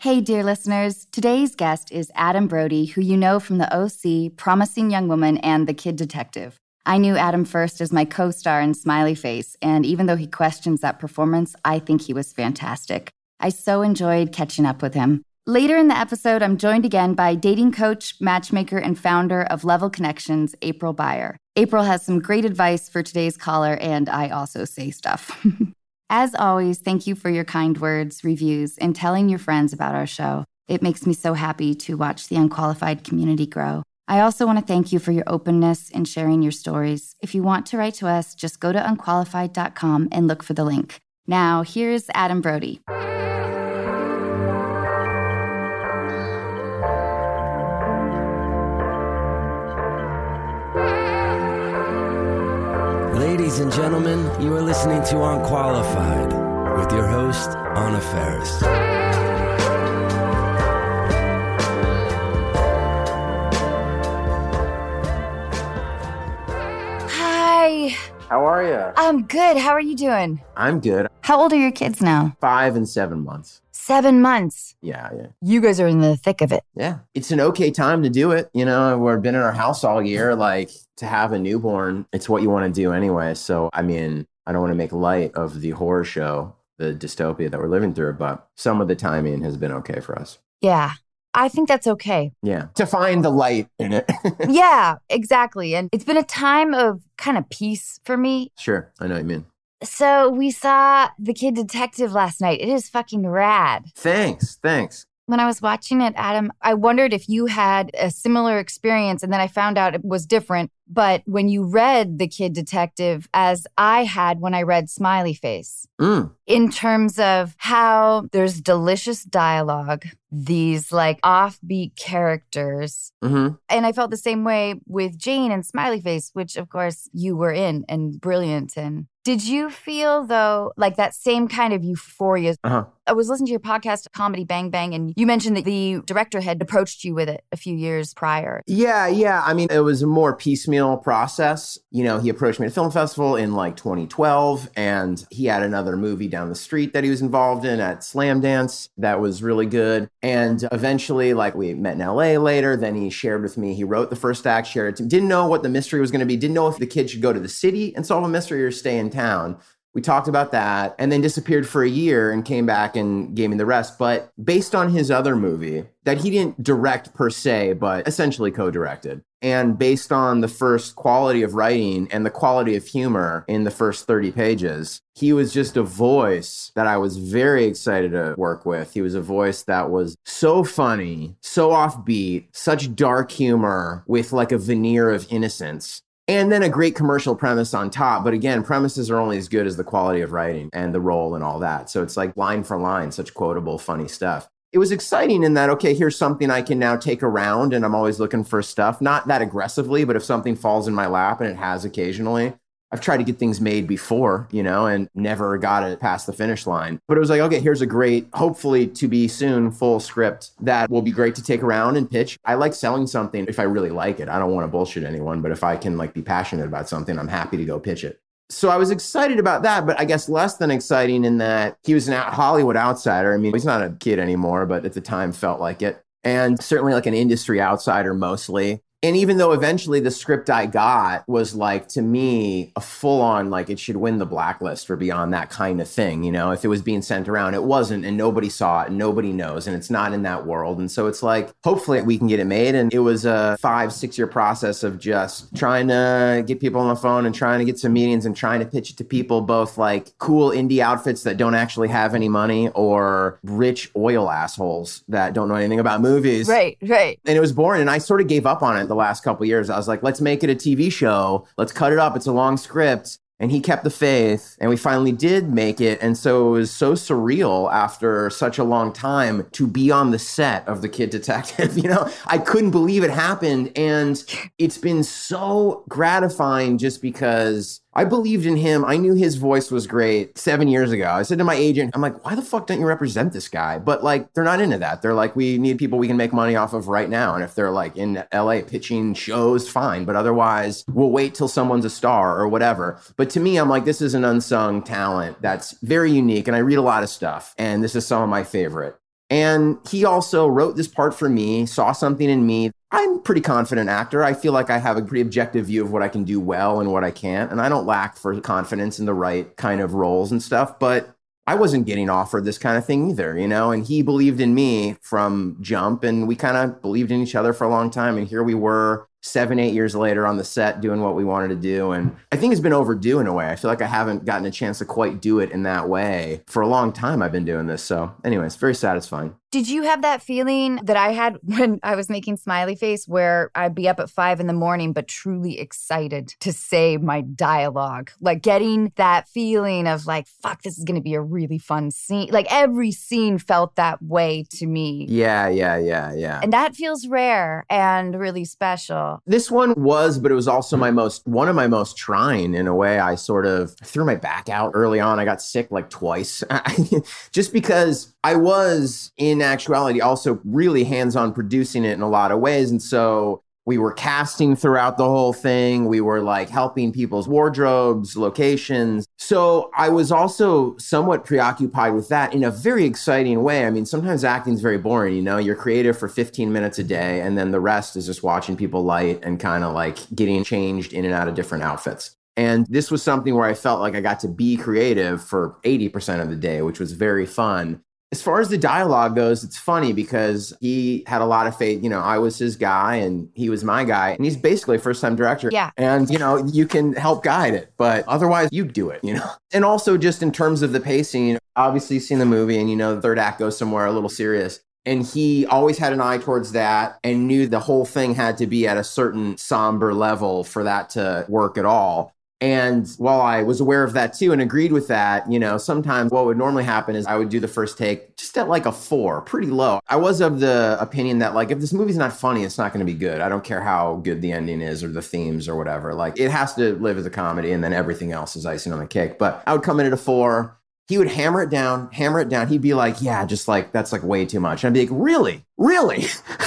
Hey, dear listeners. Today's guest is Adam Brody, who you know from the OC, Promising Young Woman, and The Kid Detective. I knew Adam first as my co star in Smiley Face, and even though he questions that performance, I think he was fantastic. I so enjoyed catching up with him. Later in the episode, I'm joined again by dating coach, matchmaker, and founder of Level Connections, April Beyer. April has some great advice for today's caller, and I also say stuff. As always, thank you for your kind words, reviews, and telling your friends about our show. It makes me so happy to watch the unqualified community grow. I also want to thank you for your openness in sharing your stories. If you want to write to us, just go to unqualified.com and look for the link. Now, here's Adam Brody. Ladies and gentlemen, you are listening to Unqualified with your host, Anna Faris. Hi, How are you? I'm good. How are you doing? I'm good. How old are your kids now? Five and seven months. Seven months. Yeah, yeah. You guys are in the thick of it. Yeah. It's an okay time to do it. You know, we've been in our house all year. Like to have a newborn, it's what you want to do anyway. So, I mean, I don't want to make light of the horror show, the dystopia that we're living through, but some of the timing has been okay for us. Yeah, I think that's okay. Yeah. To find the light in it. yeah, exactly. And it's been a time of kind of peace for me. sure. I know what you mean. So we saw The Kid Detective last night. It is fucking rad. Thanks. Thanks. When I was watching it, Adam, I wondered if you had a similar experience, and then I found out it was different. But when you read The Kid Detective, as I had when I read Smiley Face, Mm. in terms of how there's delicious dialogue, these like offbeat characters. hmm And I felt the same way with Jane and Smiley Face, which of course you were in and brilliant. And did you feel though like that same kind of euphoria? Uh-huh. I was listening to your podcast, Comedy Bang Bang, and you mentioned that the director had approached you with it a few years prior. Yeah, yeah. I mean, it was more piecemeal process. You know, he approached me at a film festival in like 2012, and he had another movie down the street that he was involved in at Slamdance that was really good. And eventually, like, we met in LA later. Then he shared with me, he wrote the first act, shared it to Didn't know what the mystery was going to be, didn't know if the kid should go to the city and solve a mystery or stay in town. We talked about that and then disappeared for a year and came back and gave me the rest. But based on his other movie that he didn't direct per se, but essentially co directed, and based on the first quality of writing and the quality of humor in the first 30 pages, he was just a voice that I was very excited to work with. He was a voice that was so funny, so offbeat, such dark humor with like a veneer of innocence and then a great commercial premise on top. But again, premises are only as good as the quality of writing and the role and all that. So it's like line for line, such quotable, funny stuff. It was exciting in that, okay, here's something I can now take around and I'm always looking for stuff, not that aggressively, but if something falls in my lap and it has occasionally, I've tried to get things made before, you know, and never got it past the finish line. But it was like, okay, here's a great, hopefully to be soon full script that will be great to take around and pitch. I like selling something if I really like it. I don't want to bullshit anyone, but if I can like be passionate about something, I'm happy to go pitch it. So I was excited about that, but I guess less than exciting in that he was an out- Hollywood outsider. I mean, he's not a kid anymore, but at the time felt like it. And certainly like an industry outsider mostly. And even though eventually the script I got was like to me a full on like it should win the blacklist or beyond that kind of thing, you know, if it was being sent around, it wasn't and nobody saw it and nobody knows and it's not in that world. And so it's like hopefully we can get it made. And it was a five, six year process of just trying to get people on the phone and trying to get some meetings and trying to pitch it to people, both like cool indie outfits that don't actually have any money or rich oil assholes that don't know anything about movies Right, right. and it was boring and i sort of gave up on it the last couple years i was like let's make it a tv show. Let's cut it up. It's a long script. And he kept the faith and we finally did make it. And so it was so surreal after such a long time to be on the set of the kid detective you know? I couldn't believe it happened. And it's been so gratifying just because I believed in him. I knew his voice was great seven years ago. I said to my agent, I'm like, why the fuck don't you represent this guy? But like, they're not into that. They're like, we need people we can make money off of right now. And if they're like in LA pitching shows, fine. But otherwise, we'll wait till someone's a star or whatever. But to me, I'm like, this is an unsung talent that's very unique. And I read a lot of stuff. And this is some of my favorite. And he also wrote this part for me, saw something in me. I'm pretty confident actor. I feel like I have a pretty objective view of what I can do well and what I can't. And I don't lack for confidence in the right kind of roles and stuff. But I wasn't getting offered this kind of thing either, you know, and he believed in me from jump and we kind of believed in each other for a long time. And here we were seven, eight years later on the set doing what we wanted to do. And I think it's been overdue in a way. I feel like I haven't gotten a chance to quite do it in that way for a long time. I've been doing this. So, anyways, very satisfying. Did you have that feeling that I had when I was making Smiley Face, where I'd be up at five in the morning, but truly excited to say my dialogue? Like getting that feeling of like, fuck, this is going to be a really fun scene. Like every scene felt that way to me. Yeah, yeah, yeah, yeah. And that feels rare and really special. This one was, but it was also my most, one of my most trying in a way. I sort of threw my back out early on. I got sick like twice just because I was in actuality also really hands on producing it in a lot of ways. And so we were casting throughout the whole thing. We were like helping people's wardrobes, locations. So I was also somewhat preoccupied with that in a very exciting way. I mean, sometimes acting is very boring, you know, you're creative for 15 minutes a day, and then the rest is just watching people light and kind of like getting changed in and out of different outfits. And this was something where I felt like I got to be creative for 80% of the day, which was very fun. As far as the dialogue goes, it's funny because he had a lot of faith. You know, I was his guy and he was my guy. And he's basically a first time director. Yeah. And, you know, you can help guide it, but otherwise you do it, you know? And also just in terms of the pacing, obviously you've seen the movie and, you know, the third act goes somewhere a little serious. And he always had an eye towards that and knew the whole thing had to be at a certain somber level for that to work at all. And while I was aware of that too and agreed with that, you know, sometimes what would normally happen is I would do the first take just at like a four, pretty low. I was of the opinion that like if this movie's not funny, it's not going to be good. I don't care how good the ending is or the themes or whatever. Like it has to live as a comedy and then everything else is icing on the cake. But I would come in at a four. He would hammer it down, hammer it down. He'd be like, yeah, just like that's like way too much. And I'd be like, really? Really?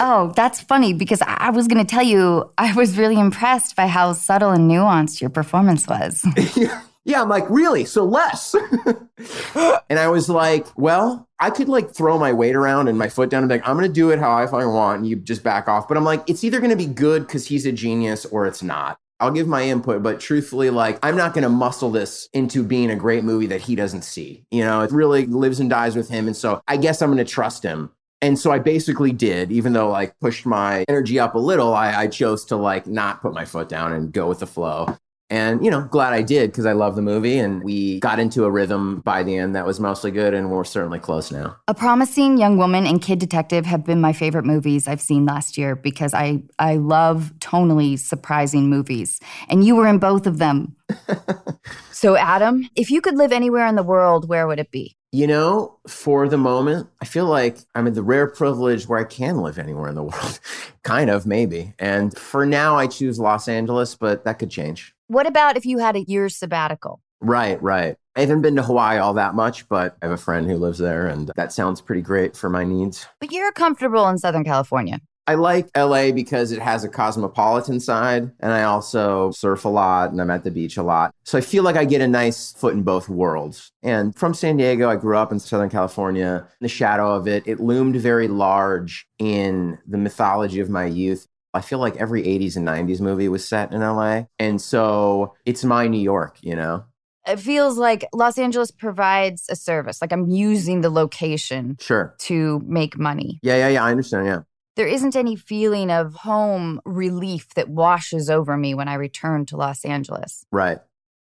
oh, that's funny because I was going to tell you I was really impressed by how subtle and nuanced your performance was. yeah, I'm like, really? So less. and I was like, well, I could like throw my weight around and my foot down and be like, I'm going to do it how I fucking want. And you just back off. But I'm like, it's either going to be good because he's a genius or it's not. I'll give my input, but truthfully, like, I'm not going to muscle this into being a great movie that he doesn't see. You know, it really lives and dies with him. And so I guess I'm going to trust him and so I basically did, even though like pushed my energy up a little, I, I chose to like not put my foot down and go with the flow. And, you know, glad I did because I love the movie and we got into a rhythm by the end that was mostly good and we're certainly close now. A Promising Young Woman and Kid Detective have been my favorite movies I've seen last year because I, I love tonally surprising movies. And you were in both of them. so, Adam, if you could live anywhere in the world, where would it be? You know, for the moment, I feel like I'm in the rare privilege where I can live anywhere in the world. kind of, maybe. And for now, I choose Los Angeles, but that could change. What about if you had a year's sabbatical? Right, right. I haven't been to Hawaii all that much, but I have a friend who lives there, and that sounds pretty great for my needs. But you're comfortable in Southern California. I like LA because it has a cosmopolitan side and I also surf a lot and I'm at the beach a lot. So I feel like I get a nice foot in both worlds. And from San Diego, I grew up in Southern California. In the shadow of it, it loomed very large in the mythology of my youth. I feel like every 80s and 90s movie was set in LA. And so it's my New York, you know? It feels like Los Angeles provides a service. Like I'm using the location sure. to make money. Yeah, yeah, yeah. I understand. Yeah there isn't any feeling of home relief that washes over me when I return to Los Angeles. Right.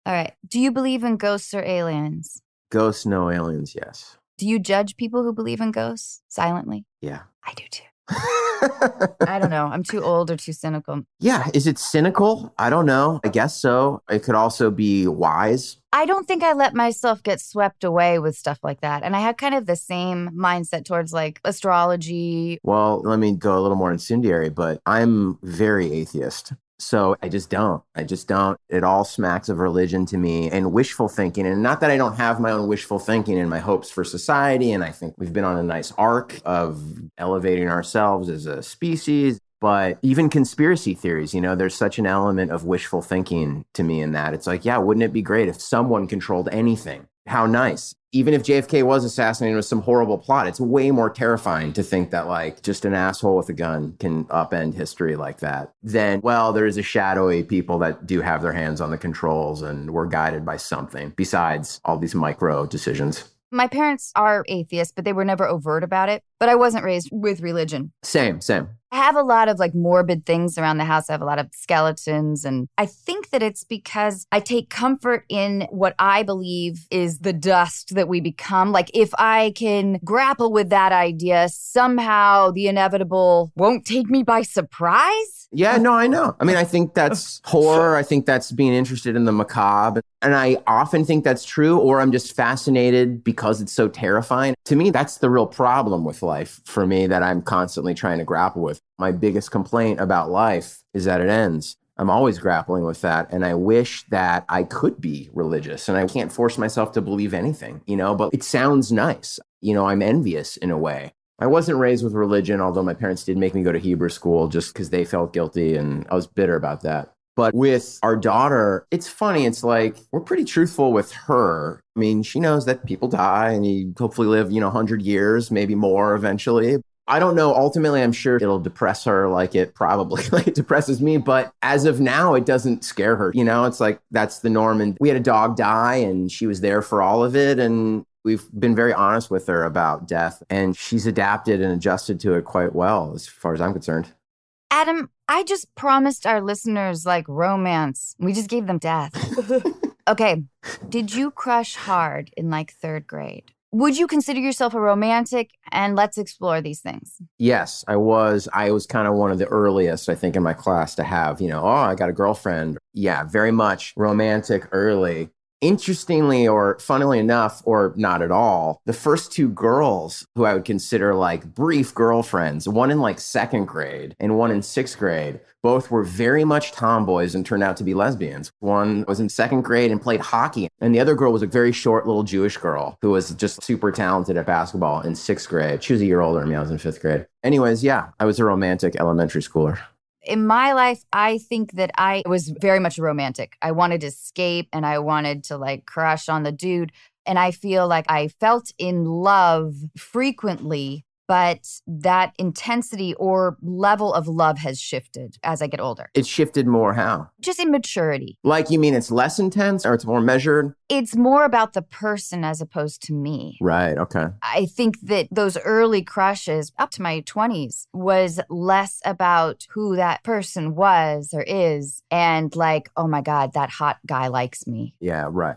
All right. Do you believe in ghosts or aliens? Ghosts, no aliens, yes. Do you judge people who believe in ghosts silently? Yeah. I do too. I don't know. I'm too old or too cynical. Yeah. Is it cynical? I don't know. I guess so. It could also be wise. I don't think I let myself get swept away with stuff like that. And I had kind of the same mindset towards like astrology. Well, let me go a little more incendiary, but I'm very atheist. So I just don't. I just don't. It all smacks of religion to me and wishful thinking. And not that I don't have my own wishful thinking and my hopes for society. And I think we've been on a nice arc of elevating ourselves as a species. But even conspiracy theories, you know, there's such an element of wishful thinking to me in that. It's like, yeah, wouldn't it be great if someone controlled anything? How nice. Even if JFK was assassinated with some horrible plot, it's way more terrifying to think that like just an asshole with a gun can upend history like that than, well, there is a shadowy people that do have their hands on the controls and were guided by something besides all these micro decisions. My parents are atheists, but they were never overt about it. But I wasn't raised with religion. Same, same. I have a lot of like morbid things around the house. I have a lot of skeletons. And I think that it's because I take comfort in what I believe is the dust that we become. Like, if I can grapple with that idea, somehow the inevitable won't take me by surprise. Yeah, no, I know. I mean, I think that's horror. I think that's being interested in the macabre. And I often think that's true, or I'm just fascinated because it's so terrifying. To me, that's the real problem with life for me that I'm constantly trying to grapple with. My biggest complaint about life is that it ends. I'm always grappling with that. And I wish that I could be religious and I can't force myself to believe anything, you know, but it sounds nice. You know, I'm envious in a way. I wasn't raised with religion, although my parents did make me go to Hebrew school just because they felt guilty and I was bitter about that. But with our daughter, it's funny. It's like we're pretty truthful with her. I mean, she knows that people die and you hopefully live, you know, 100 years, maybe more eventually. I don't know. Ultimately, I'm sure it'll depress her like it probably like it depresses me. But as of now, it doesn't scare her. You know, it's like that's the norm. And we had a dog die and she was there for all of it. And we've been very honest with her about death. And she's adapted and adjusted to it quite well, as far as I'm concerned. Adam, I just promised our listeners like romance. We just gave them death. okay. Did you crush hard in like third grade? Would you consider yourself a romantic? And let's explore these things. Yes, I was. I was kind of one of the earliest, I think, in my class to have, you know, oh, I got a girlfriend. Yeah, very much romantic early. Interestingly, or funnily enough, or not at all, the first two girls who I would consider like brief girlfriends, one in like second grade and one in sixth grade, both were very much tomboys and turned out to be lesbians. One was in second grade and played hockey, and the other girl was a very short little Jewish girl who was just super talented at basketball in sixth grade. She was a year older than me, I was in fifth grade. Anyways, yeah, I was a romantic elementary schooler in my life, I think that I was very much romantic. I wanted to escape and I wanted to like crush on the dude. And I feel like I felt in love frequently but that intensity or level of love has shifted as I get older. It shifted more how? Just in maturity. Like you mean it's less intense or it's more measured? It's more about the person as opposed to me. Right, okay. I think that those early crushes up to my 20s was less about who that person was or is and like, oh my God, that hot guy likes me. Yeah, right.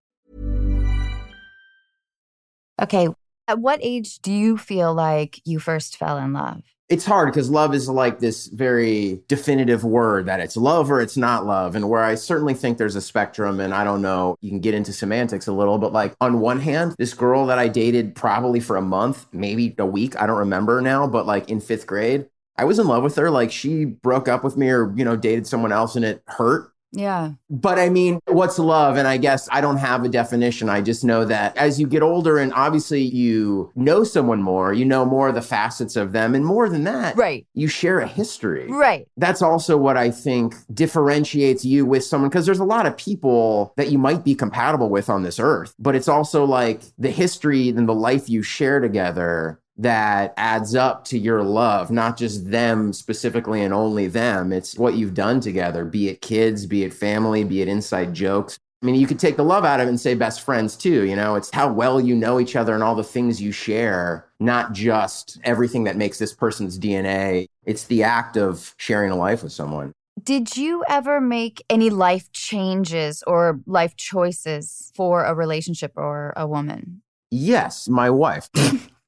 Okay. At what age do you feel like you first fell in love? It's hard because love is like this very definitive word that it's love or it's not love. And where I certainly think there's a spectrum, and I don't know, you can get into semantics a little, but like on one hand, this girl that I dated probably for a month, maybe a week, I don't remember now, but like in fifth grade, I was in love with her. Like she broke up with me or, you know, dated someone else and it hurt. Yeah. But I mean, what's love? And I guess I don't have a definition. I just know that as you get older and obviously you know someone more, you know more of the facets of them. And more than that, right. you share a history. Right. That's also what I think differentiates you with someone because there's a lot of people that you might be compatible with on this earth, but it's also like the history and the life you share together that adds up to your love, not just them specifically and only them. It's what you've done together, be it kids, be it family, be it inside jokes. I mean, you could take the love out of it and say best friends too. You know, it's how well you know each other and all the things you share, not just everything that makes this person's DNA. It's the act of sharing a life with someone. Did you ever make any life changes or life choices for a relationship or a woman? Yes, my wife.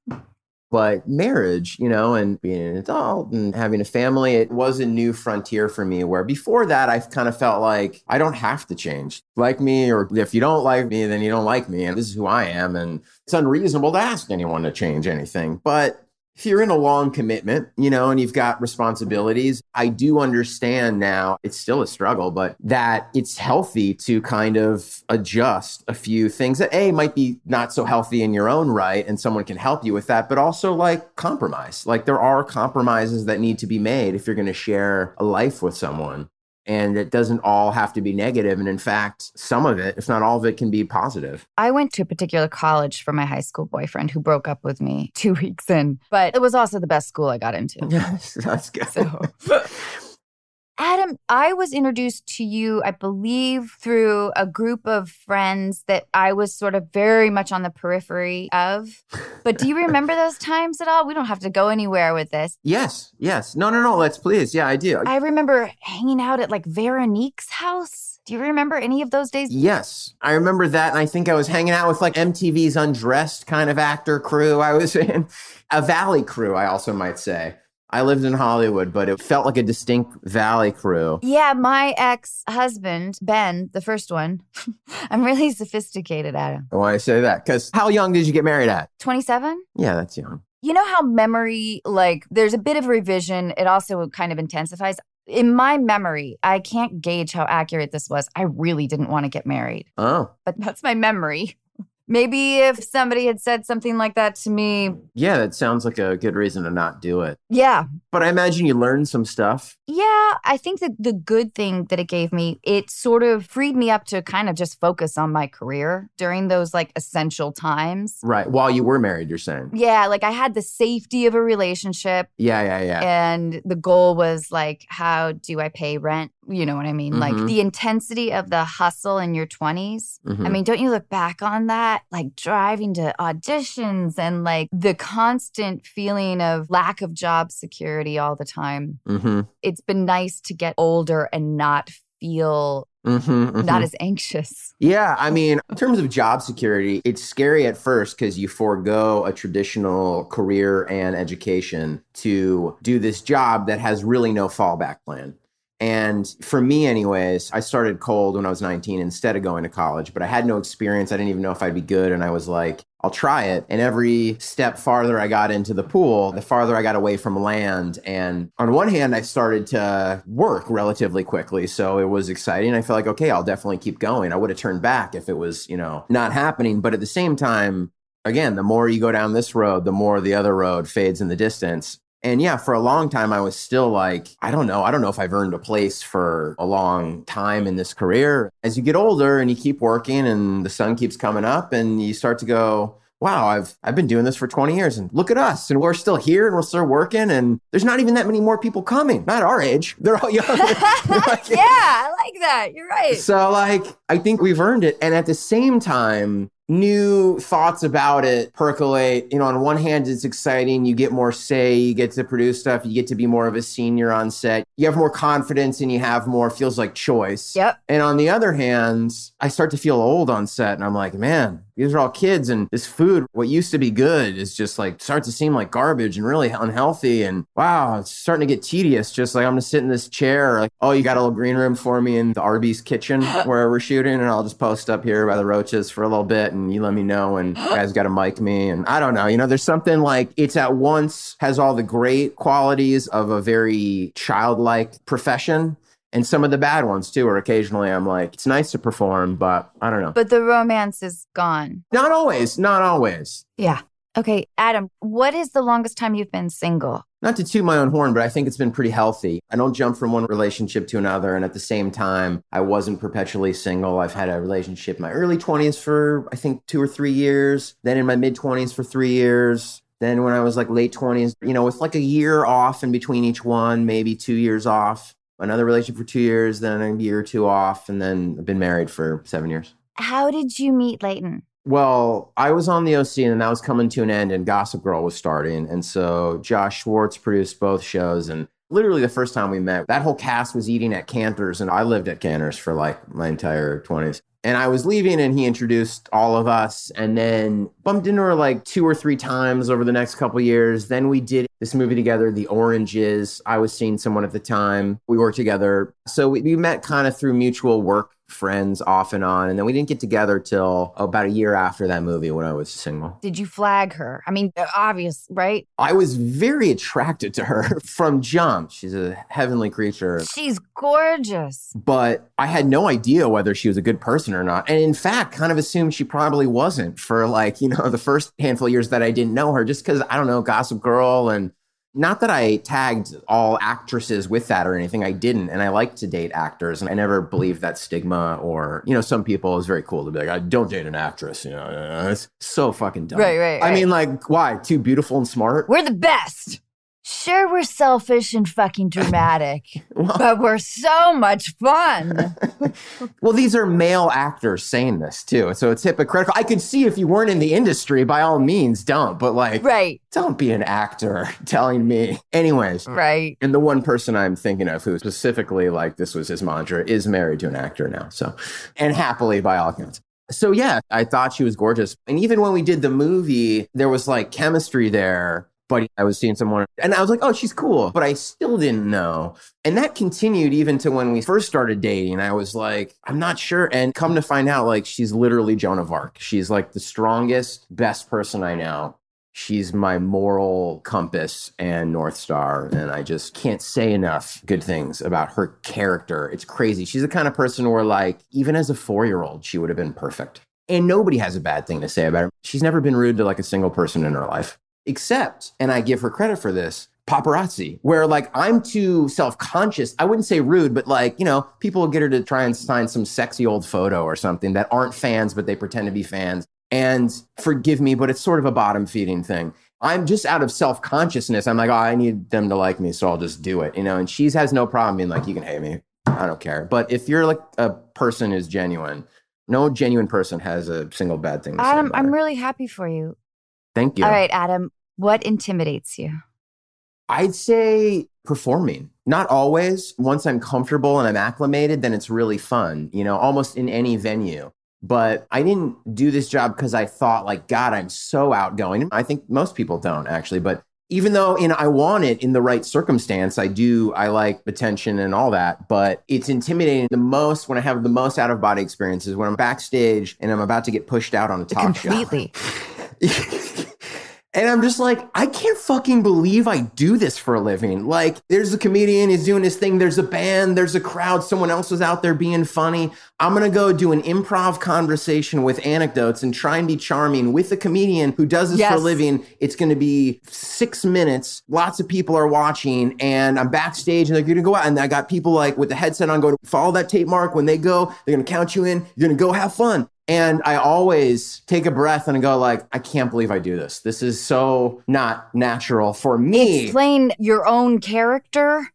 But marriage, you know, and being an adult and having a family, it was a new frontier for me where before that, I kind of felt like I don't have to change. Like me, or if you don't like me, then you don't like me. And this is who I am. And it's unreasonable to ask anyone to change anything. But if you're in a long commitment, you know, and you've got responsibilities, I do understand now it's still a struggle, but that it's healthy to kind of adjust a few things that A might be not so healthy in your own right and someone can help you with that, but also like compromise. Like there are compromises that need to be made if you're going to share a life with someone and it doesn't all have to be negative. And in fact some of it if not all of it can be positive. I went to a particular college for my high school boyfriend who broke up with me two weeks in but it was also the best school i got into. Yes that's good. So Adam, I was introduced to you, I believe, through a group of friends that I was sort of very much on the periphery of. But do you remember those times at all? We don't have to go anywhere with this. Yes, yes. No, no, no. Let's please. Yeah, I do. I remember hanging out at like Veronique's house. Do you remember any of those days? Yes, I remember that. And I think I was hanging out with like MTV's undressed kind of actor crew. I was in a Valley crew, I also might say. I lived in Hollywood, but it felt like a distinct Valley crew. Yeah, my ex husband, Ben, the first one, I'm really sophisticated, at. Adam. Why I say that? Because how young did you get married at? 27? Yeah, that's young. You know how memory, like, there's a bit of revision, it also kind of intensifies. In my memory, I can't gauge how accurate this was. I really didn't want to get married. Oh. But that's my memory. Maybe if somebody had said something like that to me. Yeah, that sounds like a good reason to not do it. Yeah. But I imagine you learned some stuff. Yeah, I think that the good thing that it gave me, it sort of freed me up to kind of just focus on my career during those like essential times. Right. While you were married, you're saying. Yeah, like I had the safety of a relationship. Yeah, yeah, yeah. And the goal was like, how do I pay rent? You know what I mean? Mm-hmm. Like the intensity of the hustle in your 20s. Mm-hmm. I mean, don't you look back on that? Like driving to auditions and like the constant feeling of lack of job security all the time. Mm-hmm. It's been nice to get older and not feel Mm-hmm, mm-hmm. not as anxious. Yeah. I mean, in terms of job security, it's scary at first because you forego a traditional career and education to do this job that has really no fallback plan. And for me, anyways, I started cold when I was 19 instead of going to college, but I had no experience. I didn't even know if I'd be good. And I was like, I'll try it. And every step farther I got into the pool, the farther I got away from land. And on one hand, I started to work relatively quickly. So it was exciting. I felt like, okay, I'll definitely keep going. I would have turned back if it was, you know, not happening. But at the same time, again, the more you go down this road, the more the other road fades in the distance. And yeah, for a long time, I was still like, I don't know. I don't know if I've earned a place for a long time in this career. As you get older and you keep working and the sun keeps coming up and you start to go, wow, I've I've been doing this for 20 years and look at us and we're still here and we're still working and there's not even that many more people coming. Not our age. They're all young. like, yeah, I like that. You're right. So like I think we've earned it and at the same time new thoughts about it percolate. You know, on one hand, it's exciting. You get more say, you get to produce stuff, you get to be more of a senior on set. You have more confidence and you have more, feels like choice. Yep. And on the other hand, I start to feel old on set and I'm like, man, these are all kids and this food, what used to be good is just like starts to seem like garbage and really unhealthy. And wow, it's starting to get tedious. Just like I'm gonna sit in this chair, like, oh, you got a little green room for me in the Arby's kitchen where we're shooting, and I'll just post up here by the roaches for a little bit and you let me know and guys gotta mic me. And I don't know, you know, there's something like it's at once has all the great qualities of a very childlike profession and some of the bad ones too or occasionally i'm like it's nice to perform but i don't know. But the romance is gone. Not always not always. Yeah. Okay adam what is the longest time you've been single? Not to toot my own horn but i think it's been pretty healthy. I don't jump from one relationship to another and at the same time i wasn't perpetually single. I've had a relationship in my early 20s for i think two or three years then in my mid 20s for three years then when I was like late 20s, you know, with like a year off in between each one, maybe two years off another relationship for two years, then a year or two off, and then I've been married for seven years. How did you meet Leighton? Well, I was on the OC and that was coming to an end, and Gossip Girl was starting. And so Josh Schwartz produced both shows. And literally the first time we met, that whole cast was eating at Canter's, and I lived at Canter's for like my entire 20s. And I was leaving and he introduced all of us and then bumped into her like two or three times over the next couple years. Then we did this movie together, The Oranges. I was seeing someone at the time. We worked together. So we, we met kind of through mutual work friends off and on. And then we didn't get together till about a year after that movie when I was single. Did you flag her? I mean, uh, obvious, right? I was very attracted to her from jump. She's a heavenly creature. She's gorgeous. But I had no idea whether she was a good person or not. And in fact, kind of assumed she probably wasn't for like, you know, the first handful of years that I didn't know her, just because I don't know, Gossip Girl and not that I tagged all actresses with that or anything. I didn't. And I like to date actors. And I never believed that stigma or, you know, some people is very cool to be like, I don't date an actress. You know, it's so fucking dumb. Right, right, I right. mean, like, why? Too beautiful and smart? We're the best. Sure, we're selfish and fucking dramatic, but we're so much fun. Well, these are male actors saying this too. So it's hypocritical. I could see if you weren't in the industry, by all means, don't. But like, right, don't be an actor telling me. Anyways, right. And the one person I'm thinking of who specifically like this was his mantra is married to an actor now. So, and happily by all accounts. So yeah, I thought she was gorgeous. And even when we did the movie, there was like chemistry there. But I was seeing someone and I was like, oh, she's cool. But I still didn't know. And that continued even to when we first started dating. I was like, I'm not sure. And come to find out, like, she's literally Joan of Arc. She's like the strongest, best person I know. She's my moral compass and North Star. And I just can't say enough good things about her character. It's crazy. She's the kind of person where, like, even as a four year old, she would have been perfect. And nobody has a bad thing to say about her. She's never been rude to like a single person in her life, except, and I give her credit for this, paparazzi, where like I'm too self conscious. I wouldn't say rude, but like, you know, people will get her to try and sign some sexy old photo or something that aren't fans, but they pretend to be fans. And forgive me, but it's sort of a bottom feeding thing. I'm just out of self consciousness. I'm like, oh, I need them to like me, so I'll just do it, you know. And she has no problem being like, you can hate me, I don't care. But if you're like a person who's genuine, no genuine person has a single bad thing. To say Adam, I'm really happy for you. Thank you. All right, Adam, what intimidates you? I'd say performing. Not always. Once I'm comfortable and I'm acclimated, then it's really fun, you know, almost in any venue. But I didn't do this job because I thought, like, God, I'm so outgoing. I think most people don't actually. But even though in I want it in the right circumstance, I do, I like attention and all that. But it's intimidating the most when I have the most out of body experiences when I'm backstage and I'm about to get pushed out on a talk show. Completely. And I'm just like, I can't fucking believe I do this for a living. Like, there's a comedian, he's doing his thing, there's a band, there's a crowd, someone else is out there being funny. I'm gonna go do an improv conversation with anecdotes and try and be charming with a comedian who does this for a living. It's gonna be six minutes, lots of people are watching, and I'm backstage and they're gonna go out. And I got people like with the headset on, go follow that tape mark. When they go, they're gonna count you in, you're gonna go have fun. And I always take a breath and go like, I can't believe I do this. This is so not natural for me. Explain your own character.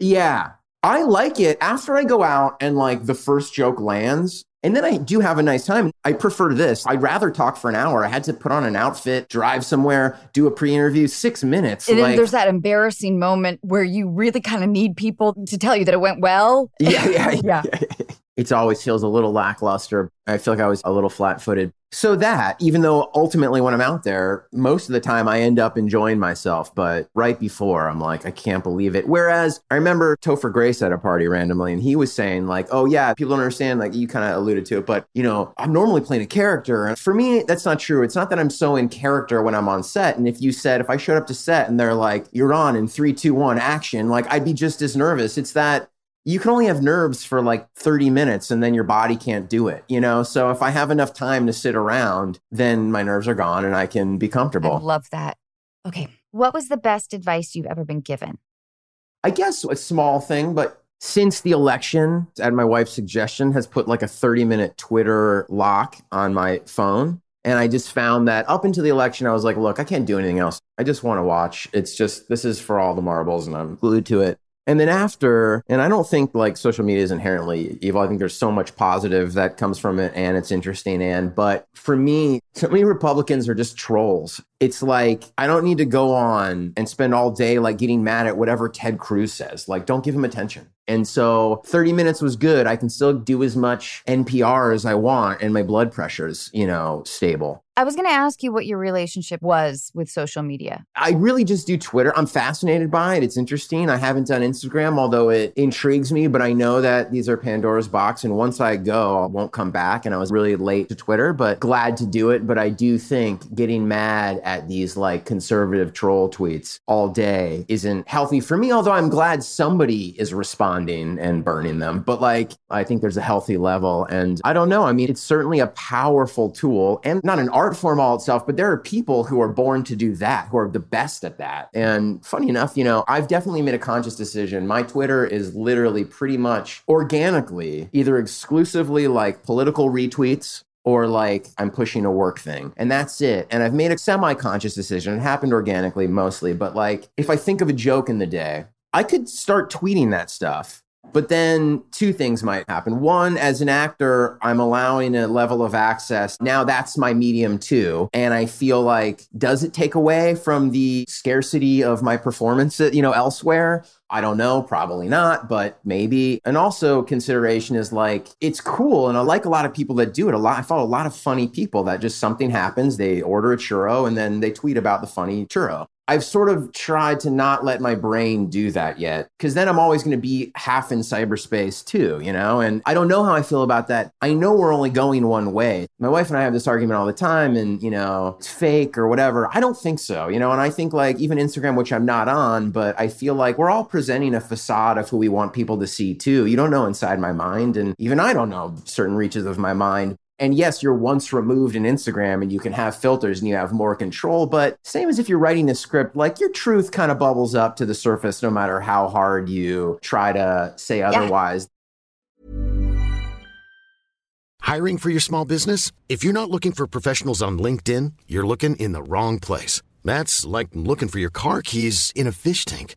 yeah. I like it after I go out and like the first joke lands. And then I do have a nice time. I prefer this. I'd rather talk for an hour. I had to put on an outfit, drive somewhere, do a pre-interview, six minutes. And then there's that embarrassing moment where you really kind of need people to tell you that it went well. yeah, yeah, Yeah. yeah. It always feels a little lackluster. I feel like I was a little flat footed. So that, even though ultimately when I'm out there, most of the time I end up enjoying myself, but right before I'm like, I can't believe it. Whereas I remember Topher Grace at a party randomly and he was saying like, oh yeah, people don't understand, like you kind of alluded to it, but you know, I'm normally playing a character. And for me, that's not true. It's not that I'm so in character when I'm on set. And if you said, if I showed up to set and they're like, you're on in three, two, one, action, like I'd be just as nervous. It's that you can only have nerves for like 30 minutes and then your body can't do it, you know? So if I have enough time to sit around, then my nerves are gone and I can be I comfortable. love that. Okay. What was the best advice you've ever been given? I guess a small thing, but since the election, at my wife's suggestion, has put like a 30 minute Twitter lock on my phone. And I just found that up until the election, I was like, look, I can't do anything else. I just want to watch. It's just, this is for all the marbles and I'm glued to it. And then after, and I don't think like social media is inherently evil. I think there's so much positive that comes from it and it's interesting. And, but for me, so many Republicans are just trolls. It's like, I don't need to go on and spend all day like getting mad at whatever Ted Cruz says. Like, don't give him attention. And so 30 minutes was good. I can still do as much NPR as I want and my blood pressure's, you know, stable. I was going to ask you what your relationship was with social media. I really just do Twitter. I'm fascinated by it. It's interesting. I haven't done Instagram, although it intrigues me, but I know that these are Pandora's box. And once I go, I won't come back. And I was really late to Twitter, but glad to do it. But I do think getting mad at these like conservative troll tweets all day isn't healthy for me, although I'm glad somebody is responding and burning them. But like, I think there's a healthy level. And I don't know. I mean, it's certainly a powerful tool and not an art art form all itself, but there are people who are born to do that, who are the best at that. And funny enough, you know, I've definitely made a conscious decision. My Twitter is literally pretty much organically, either exclusively like political retweets or like I'm pushing a work thing. And that's it. And I've made a semi conscious decision. It happened organically mostly, but like if I think of a joke in the day, I could start tweeting that stuff but then two things might happen. One, as an actor, I'm allowing a level of access. Now that's my medium too. And I feel like, does it take away from the scarcity of my performance, you know, elsewhere? I don't know, probably not, but maybe. And also consideration is like it's cool and I like a lot of people that do it a lot. I follow a lot of funny people that just something happens, they order a churro and then they tweet about the funny churro. I've sort of tried to not let my brain do that yet because then I'm always going to be half in cyberspace too, you know? And I don't know how I feel about that. I know we're only going one way. My wife and I have this argument all the time and, you know, it's fake or whatever. I don't think so, you know? And I think like even Instagram, which I'm not on, but I feel like we're all presenting a facade of who we want people to see too. You don't know inside my mind. And even I don't know certain reaches of my mind. And yes, you're once removed in Instagram and you can have filters and you have more control. But same as if you're writing a script, like your truth kind of bubbles up to the surface no matter how hard you try to say otherwise. Yeah. Hiring for your small business? If you're not looking for professionals on LinkedIn, you're looking in the wrong place. That's like looking for your car keys in a fish tank.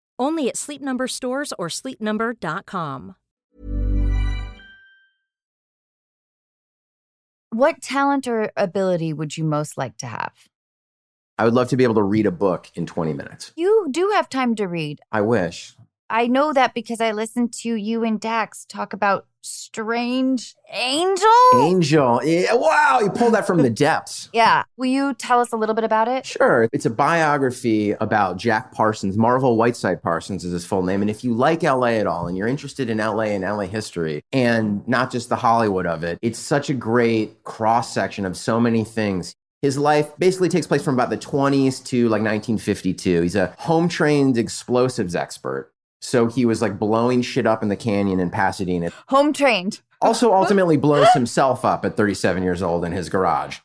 Only at Sleep Number stores or sleepnumber.com. What talent or ability would you most like to have? I would love to be able to read a book in 20 minutes. You do have time to read. I wish. I know that because I listened to you and Dax talk about strange angel. Angel. Yeah, wow, you pulled that from the depths. Yeah. Will you tell us a little bit about it? Sure. It's a biography about Jack Parsons. Marvel Whiteside Parsons is his full name. And if you like LA at all and you're interested in LA and LA history and not just the Hollywood of it, it's such a great cross section of so many things. His life basically takes place from about the 20s to like 1952. He's a home trained explosives expert. So he was like blowing shit up in the canyon in Pasadena. Home trained. Also, ultimately blows himself up at 37 years old in his garage.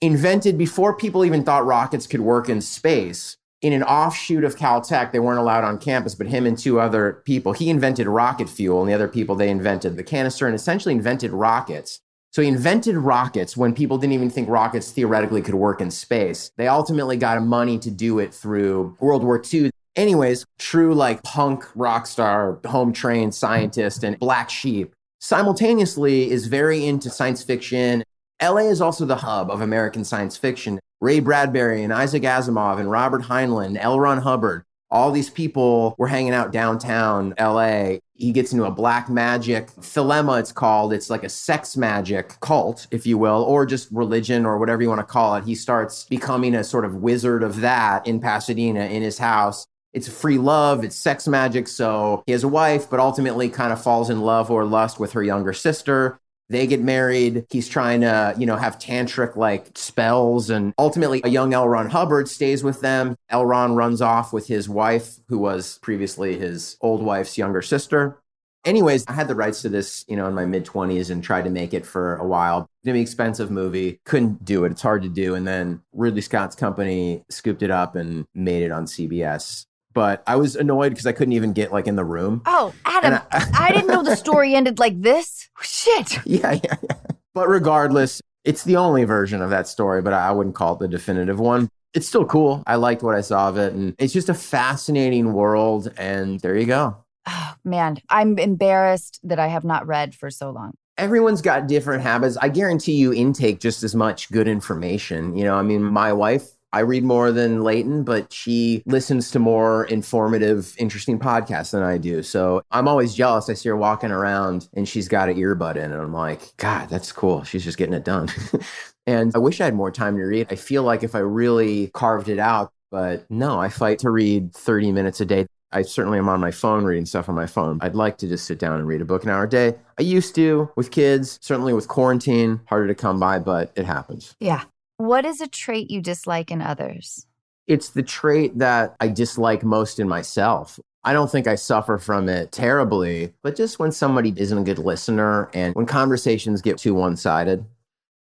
Invented before people even thought rockets could work in space. In an offshoot of Caltech, they weren't allowed on campus, but him and two other people, he invented rocket fuel, and the other people, they invented the canister and essentially invented rockets. So he invented rockets when people didn't even think rockets theoretically could work in space. They ultimately got money to do it through World War II. Anyways, true like punk rock star, home trained scientist, and black sheep. Simultaneously, is very into science fiction. LA is also the hub of American science fiction. Ray Bradbury and Isaac Asimov and Robert Heinlein, L. Ron Hubbard, all these people were hanging out downtown LA. He gets into a black magic thelema, it's called. It's like a sex magic cult, if you will, or just religion or whatever you want to call it. He starts becoming a sort of wizard of that in Pasadena in his house. It's free love, it's sex magic. So he has a wife, but ultimately kind of falls in love or lust with her younger sister. They get married. He's trying to, you know, have tantric like spells. And ultimately, a young L. Ron Hubbard stays with them. L. Ron runs off with his wife, who was previously his old wife's younger sister. Anyways, I had the rights to this, you know, in my mid 20s and tried to make it for a while. It's an expensive movie. Couldn't do it. It's hard to do. And then Ridley Scott's company scooped it up and made it on CBS but I was annoyed because I couldn't even get like in the room. Oh, Adam, I, I, didn't know the story ended like this. Shit. Yeah, yeah, yeah. But regardless, it's the only version of that story, but I wouldn't call it the definitive one. It's still cool. I liked what I saw of it. And it's just a fascinating world. And there you go. Oh, man, I'm embarrassed that I have not read for so long everyone's got different habits. I guarantee you intake just as much good information. You know, I mean, my wife I read more than Leighton, but she listens to more informative, interesting podcasts than I do. So I'm always jealous. I see her walking around and she's got an earbud in, and I'm like, God, that's cool. She's just getting it done. and I wish I had more time to read. I feel like if I really carved it out, but no, I fight to read 30 minutes a day. I certainly am on my phone reading stuff on my phone. I'd like to just sit down and read a book an hour a day. I used to with kids, certainly with quarantine, harder to come by, but it happens. Yeah. What is a trait you dislike in others? It's the trait that I dislike most in myself. I don't think I suffer from it terribly, but just when somebody isn't a good listener and when conversations get too one sided,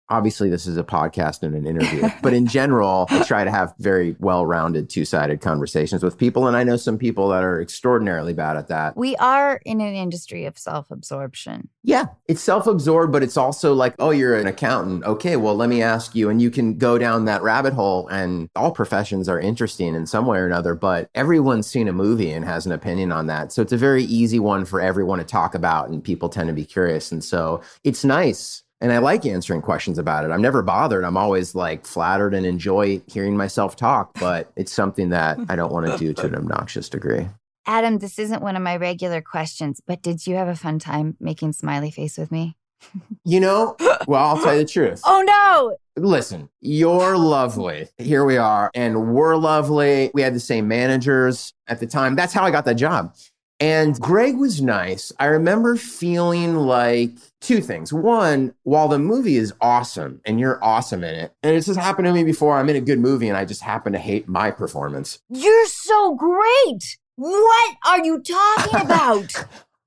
obviously this is a podcast and an interview but in general i try to have very well-rounded two-sided conversations with people and i know some people that are extraordinarily bad at that. We are in an industry of self-absorption. Yeah it's self-absorbed but it's also like oh you're an accountant. Okay well let me ask you and you can go down that rabbit hole and all professions are interesting in some way or another but everyone's seen a movie and has an opinion on that. So it's a very easy one for everyone to talk about and people tend to be curious. And so it's nice and I like answering questions about it. I'm never bothered. I'm always like flattered and enjoy hearing myself talk, but it's something that I don't want to do to an obnoxious degree. Adam, this isn't one of my regular questions, but did you have a fun time making smiley face with me? You know, well, I'll tell you the truth. oh no. Listen, you're lovely. Here we are, and we're lovely. We had the same managers at the time. That's how I got that job. And Greg was nice. I remember feeling like two things. One, while the movie is awesome and you're awesome in it, and it's just happened to me before, I'm in a good movie and I just happen to hate my performance. You're so great. What are you talking about?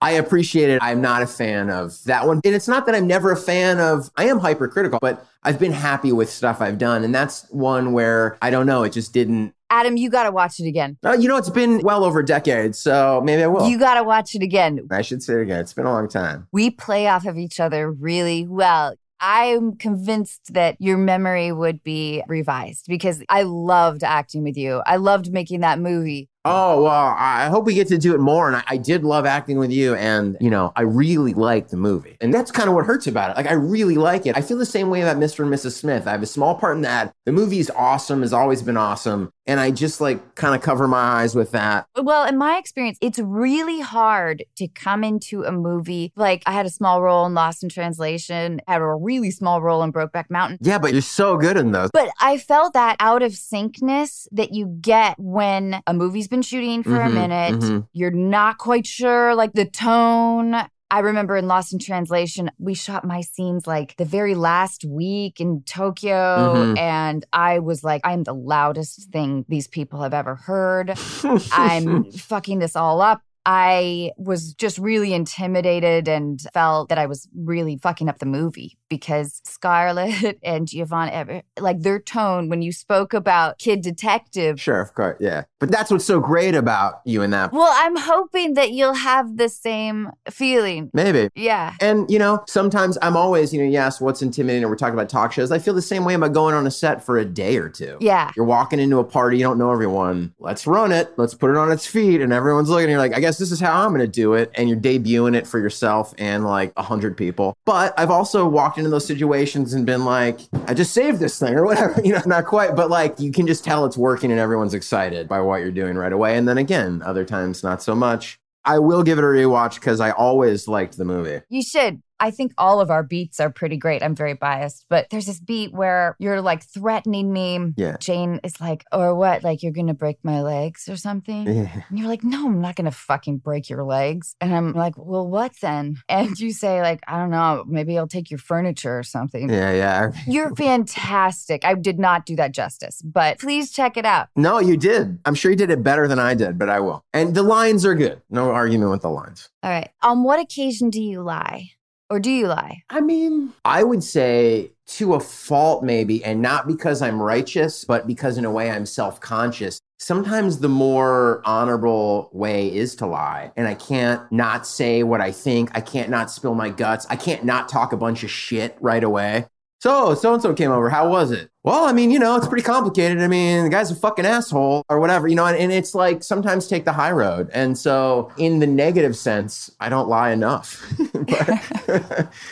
I appreciate it. I'm not a fan of that one. And it's not that I'm never a fan of, I am hypercritical, but I've been happy with stuff I've done. And that's one where I don't know, it just didn't Adam, you got to watch it again. Uh, you know, it's been well over a decade, so maybe I will. You got to watch it again. I should say it again. It's been a long time. We play off of each other really well. I'm convinced that your memory would be revised because I loved acting with you. I loved making that movie. Oh, well, I hope we get to do it more. And I, I, did love acting with you. And, you know, I really like the movie. And that's kind of what hurts about it. Like, I really like it. I feel the same way about Mr. and Mrs. Smith. I have a small part in that. The movie is awesome, has always been awesome. And I just like kind of cover my eyes with that. Well, in my experience, it's really hard to come into a movie. Like, I had a small role in Lost in Translation, had a really small role in Brokeback Mountain. Yeah, but you're so good in those. But I felt that out of syncness that you get when a movie's been shooting for mm-hmm, a minute. Mm-hmm. You're not quite sure, like the tone. I remember in Lost in Translation, we shot my scenes like the very last week in Tokyo. Mm-hmm. And I was like, I'm the loudest thing these people have ever heard. I'm fucking this all up. I was just really intimidated and felt that I was really fucking up the movie because Scarlett and Giovanni, like their tone when you spoke about Kid Detective. Sure, of course. Yeah. But that's what's so great about you in that. Well, I'm hoping that you'll have the same feeling. Maybe. Yeah. And, you know, sometimes I'm always, you know, yes, what's intimidating? Or we're talking about talk shows. I feel the same way about going on a set for a day or two. Yeah. You're walking into a party, you don't know everyone. Let's run it. Let's put it on its feet. And everyone's looking, and you're like, I guess this is how I'm going to do it. And you're debuting it for yourself and like a hundred people. But I've also walked into those situations and been like, I just saved this thing or whatever, you know, not quite, but like you can just tell it's working and everyone's excited by what you're doing right away. And then again, other times not so much. I will give it a rewatch because I always liked the movie. You should. I think all of our beats are pretty great. I'm very biased, but there's this beat where you're like threatening me. Yeah. Jane is like, or what? Like, you're going to break my legs or something? Yeah. And you're like, no, I'm not going to fucking break your legs. And I'm like, well, what then? And you say, like, I don't know, maybe I'll take your furniture or something. Yeah, yeah. You're fantastic. I did not do that justice, but please check it out. No, you did. I'm sure you did it better than I did, but I will. And the lines are good. No argument with the lines. All right. On what occasion do you lie? Or do you lie? I mean, I would say to a fault, maybe, and not because I'm righteous, but because in a way I'm self conscious. Sometimes the more honorable way is to lie. And I can't not say what I think. I can't not spill my guts. I can't not talk a bunch of shit right away. So, so and so came over. How was it? Well, I mean, you know, it's pretty complicated. I mean, the guy's a fucking asshole or whatever, you know, and, and it's like sometimes take the high road. And so, in the negative sense, I don't lie enough.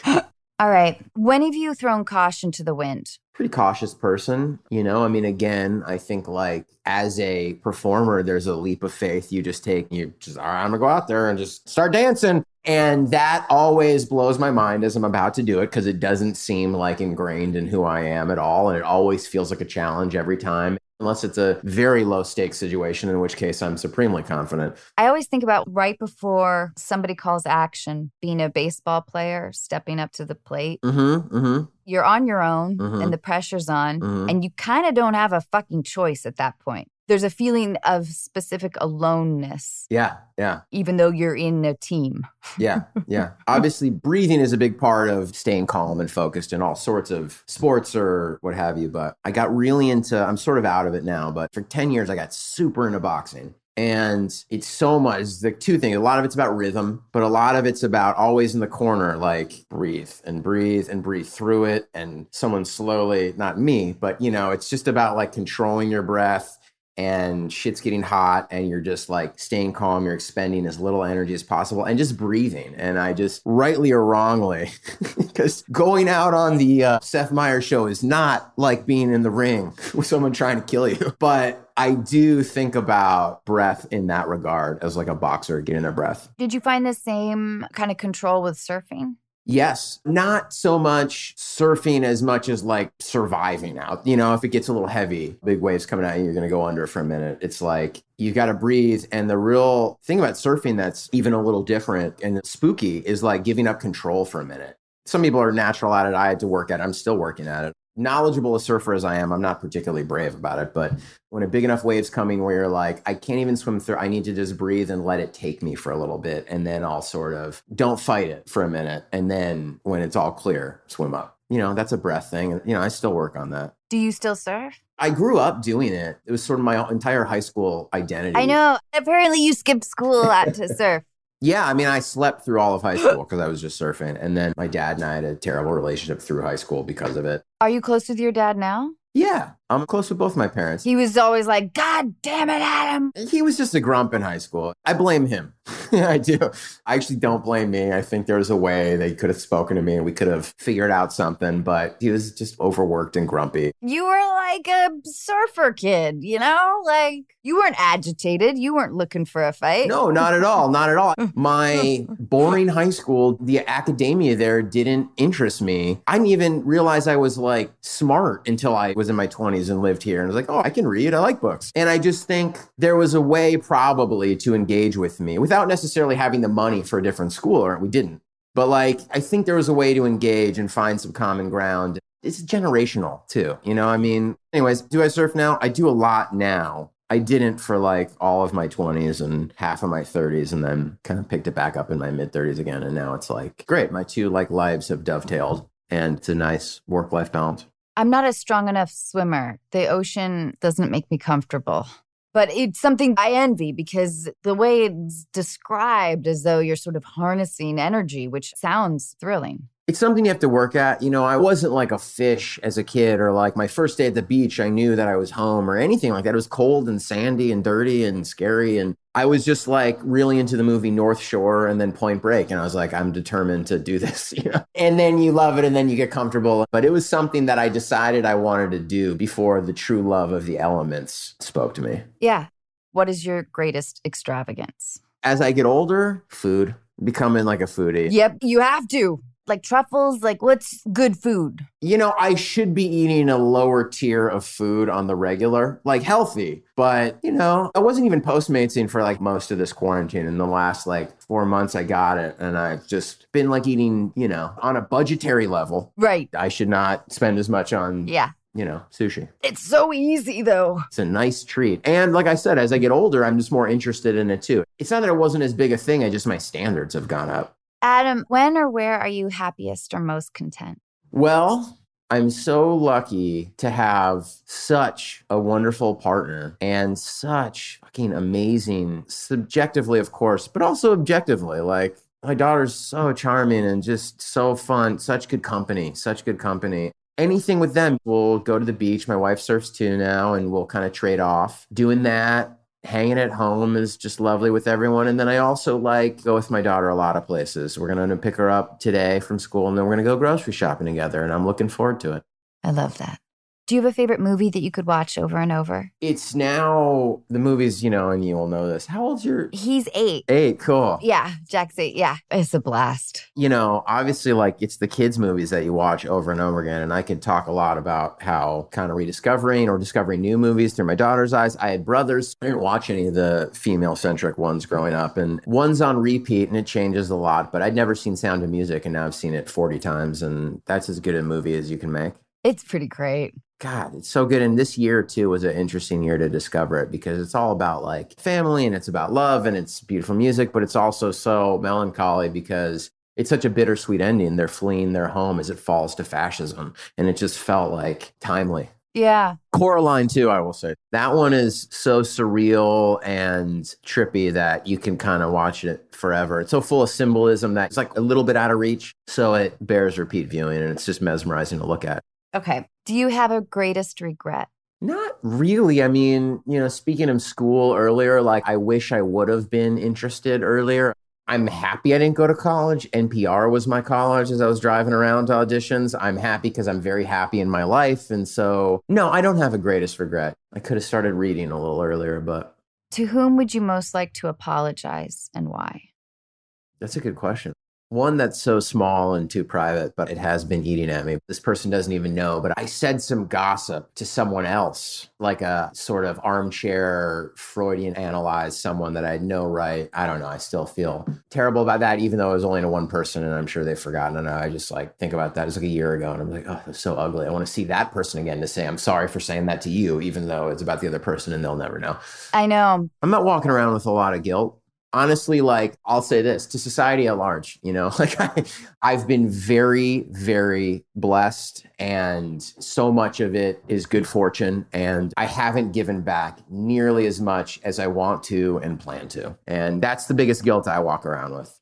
All right. When have you thrown caution to the wind? pretty cautious person, you know? I mean, again, I think like as a performer, there's a leap of faith you just take. You just, all right, I'm gonna go out there and just start dancing. And that always blows my mind as I'm about to do it because it doesn't seem like ingrained in who I am at all. And it always feels like a challenge every time unless it's a very low stakes situation, in which case I'm supremely confident. I always think about right before somebody calls action, being a baseball player, stepping up to the plate. Mm-hmm. Mm-hmm. You're on your own Mhm. and the pressure's on, Mhm. and you kind of don't have a fucking choice at that point. There's a feeling of specific aloneness, Yeah. Yeah. even though you're in a team. Yeah, yeah. Obviously, breathing is a big part of staying calm and focused in all sorts of sports or what have you. But I got really into, I'm sort of out of it now, but for 10 years, I got super into boxing. And it's so much, the two things. A lot of it's about rhythm, but a lot of it's about always in the corner, like breathe and breathe and breathe through it. And someone slowly, not me, but you know, it's just about like controlling your breath and shit's getting hot and you're just like staying calm you're expending as little energy as possible and just breathing. And i just rightly or wrongly because going out on the uh, seth meyers show is not like being in the ring with someone trying to kill you. But i do think about breath in that regard as like a boxer getting their breath. Did you find the same kind of control with surfing? Yes, not so much surfing as much as like surviving out. You know, if it gets a little heavy, big waves coming at you, you're going to go under for a minute. It's like you've got to breathe. And the real thing about surfing that's even a little different and spooky is like giving up control for a minute. Some people are natural at it. I had to work at it. I'm still working at it. Knowledgeable a surfer as I am, I'm not particularly brave about it. But when a big enough wave's coming where you're like, I can't even swim through, I need to just breathe and let it take me for a little bit. And then I'll sort of don't fight it for a minute. And then when it's all clear, swim up. You know, that's a breath thing. And, you know, I still work on that. Do you still surf? I grew up doing it. It was sort of my entire high school identity. I know. Apparently, you skipped school a lot to surf. Yeah, I mean, I slept through all of high school because I was just surfing. And then my dad and I had a terrible relationship through high school because of it. Are you close with your dad now? Yeah, I'm close with both my parents. He was always like, God damn it, Adam. He was just a grump in high school. I blame him. I do. I actually don't blame me. I think there was a way they could have spoken to me and we could have figured out something, but he was just overworked and grumpy. You were like a surfer kid, you know? Like, you weren't agitated. You weren't looking for a fight. No, not at all. Not at all. My boring high school, the academia there didn't interest me. I didn't even realize I was like smart until I was in my 20s and lived here. And was like, oh, I can read. I like books. And I just think there was a way probably to engage with me without necessarily having the money for a different school, or we didn't. But like, I think there was a way to engage and find some common ground. It's generational too. You know, I mean, anyways, do I surf now? I do a lot now. I didn't for like all of my 20s and half of my 30s and then kind of picked it back up in my mid 30s again and now it's like great my two like lives have dovetailed and it's a nice work life balance. I'm not a strong enough swimmer. The ocean doesn't make me comfortable. But it's something I envy because the way it's described as though you're sort of harnessing energy, which sounds thrilling. It's something you have to work at. You know, I wasn't like a fish as a kid or like my first day at the beach, I knew that I was home or anything like that. It was cold and sandy and dirty and scary. And I was just like really into the movie North Shore and then Point Break. And I was like, I'm determined to do this, you know? And then you love it and then you get comfortable. But it was something that I decided I wanted to do before the true love of the elements spoke to me. Yeah. What is your greatest extravagance? As I get older, food, becoming like a foodie. Yep, you have to. Like truffles, like what's good food? You know, I should be eating a lower tier of food on the regular, like healthy. But, you know, I wasn't even Postmatesing for like most of this quarantine. In the last like four months, I got it. And I've just been like eating, you know, on a budgetary level. Right. I should not spend as much on, Yeah. you know, sushi. It's so easy though. It's a nice treat. And like I said, as I get older, I'm just more interested in it too. It's not that it wasn't as big a thing, I just my standards have gone up. Adam, when or where are you happiest or most content? Well, I'm so lucky to have such a wonderful partner and such fucking amazing, subjectively, of course, but also objectively. Like, my daughter's so charming and just so fun, such good company, such good company. Anything with them, we'll go to the beach. My wife surfs too now, and we'll kind of trade off. Doing that, hanging at home is just lovely with everyone. And then I also like go with my daughter a lot of places. We're going to pick her up today from school and then we're going to go grocery shopping together. And I'm looking forward to it. I love that. Do you have a favorite movie that you could watch over and over? It's now the movies, you know, and you will know this. How old's your He's eight. eight? Cool. Yeah, Jack's eight. Yeah, it's a blast. You know, obviously, like it's the kids' movies that you watch over and over again. And I can talk a lot about how kind of rediscovering or discovering new movies through my daughter's eyes. I had brothers. I didn't watch any of the female centric ones growing up, and one's on repeat and it changes a lot. But I'd never seen Sound of Music, and now I've seen it 40 times, and that's as good a movie as you can make. It's pretty great. God, it's so good. And this year, too, was an interesting year to discover it because it's all about like family and it's about love and it's beautiful music, but it's also so melancholy because it's such a bittersweet ending. They're fleeing their home as it falls to fascism. And it just felt like timely. Yeah. Coraline, too, I will say. That one is so surreal and trippy that you can kind of watch it forever. It's so full of symbolism that it's like a little bit out of reach. So it bears repeat viewing and it's just mesmerizing to look at. Okay. Do you have a greatest regret? Not really. I mean, you know, speaking of school earlier, like I wish I would have been interested earlier. I'm happy I didn't go to college. NPR was my college as I was driving around to auditions. I'm happy because I'm very happy in my life. And so, no, I don't have a greatest regret. I could have started reading a little earlier, but To whom would you most like to apologize and why? that's a good question. One that's so small and too private, but it has been eating at me. This person doesn't even know, but I said some gossip to someone else, like a sort of armchair Freudian analyze someone that I no right. I don't know. I still feel terrible about that, even though it was only to one person and I'm sure they've forgotten. And I just like think about that. It was like a year ago and I'm like, oh, that's so ugly. I want to see that person again to say, I'm sorry for saying that to you, even though it's about the other person and they'll never know. I know. I'm not walking around with a lot of guilt. Honestly, like I'll say this to society at large, you know, like I, I've been very, very blessed, and so much of it is good fortune. And I haven't given back nearly as much as I want to and plan to. And that's the biggest guilt I walk around with.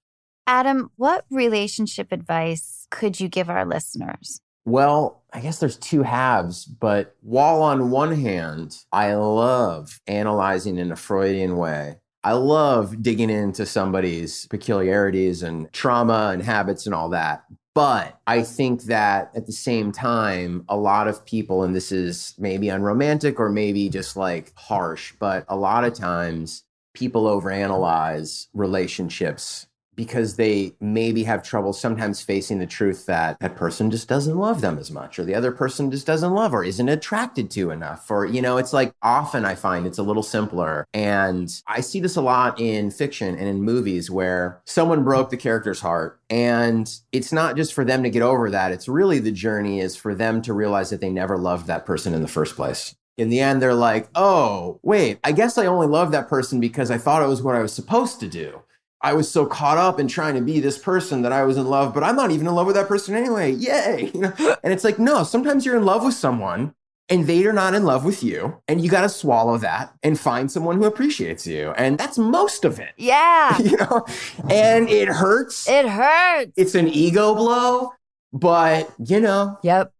Adam, what relationship advice could you give our listeners? Well, I guess there's two halves, but while on one hand, I love analyzing in a Freudian way, I love digging into somebody's peculiarities and trauma and habits and all that. But I think that at the same time, a lot of people, and this is maybe unromantic or maybe just like harsh, but a lot of times people overanalyze relationships because they maybe have trouble sometimes facing the truth that that person just doesn't love them as much or the other person just doesn't love or isn't attracted to enough or you know it's like often i find it's a little simpler. And i see this a lot in fiction and in movies where someone broke the character's heart and it's not just for them to get over that. It's really the journey is for them to realize that they never loved that person in the first place. In the end they're like oh wait i guess i only love that person because i thought it was what i was supposed to do I was so caught up in trying to be this person that I was in love, but I'm not even in love with that person anyway. Yay. You know? And it's like, no, sometimes you're in love with someone and they are not in love with you. And you got to swallow that and find someone who appreciates you. And that's most of it. Yeah, You know, and it hurts. it hurts. It's an ego blow, but you know, Yep.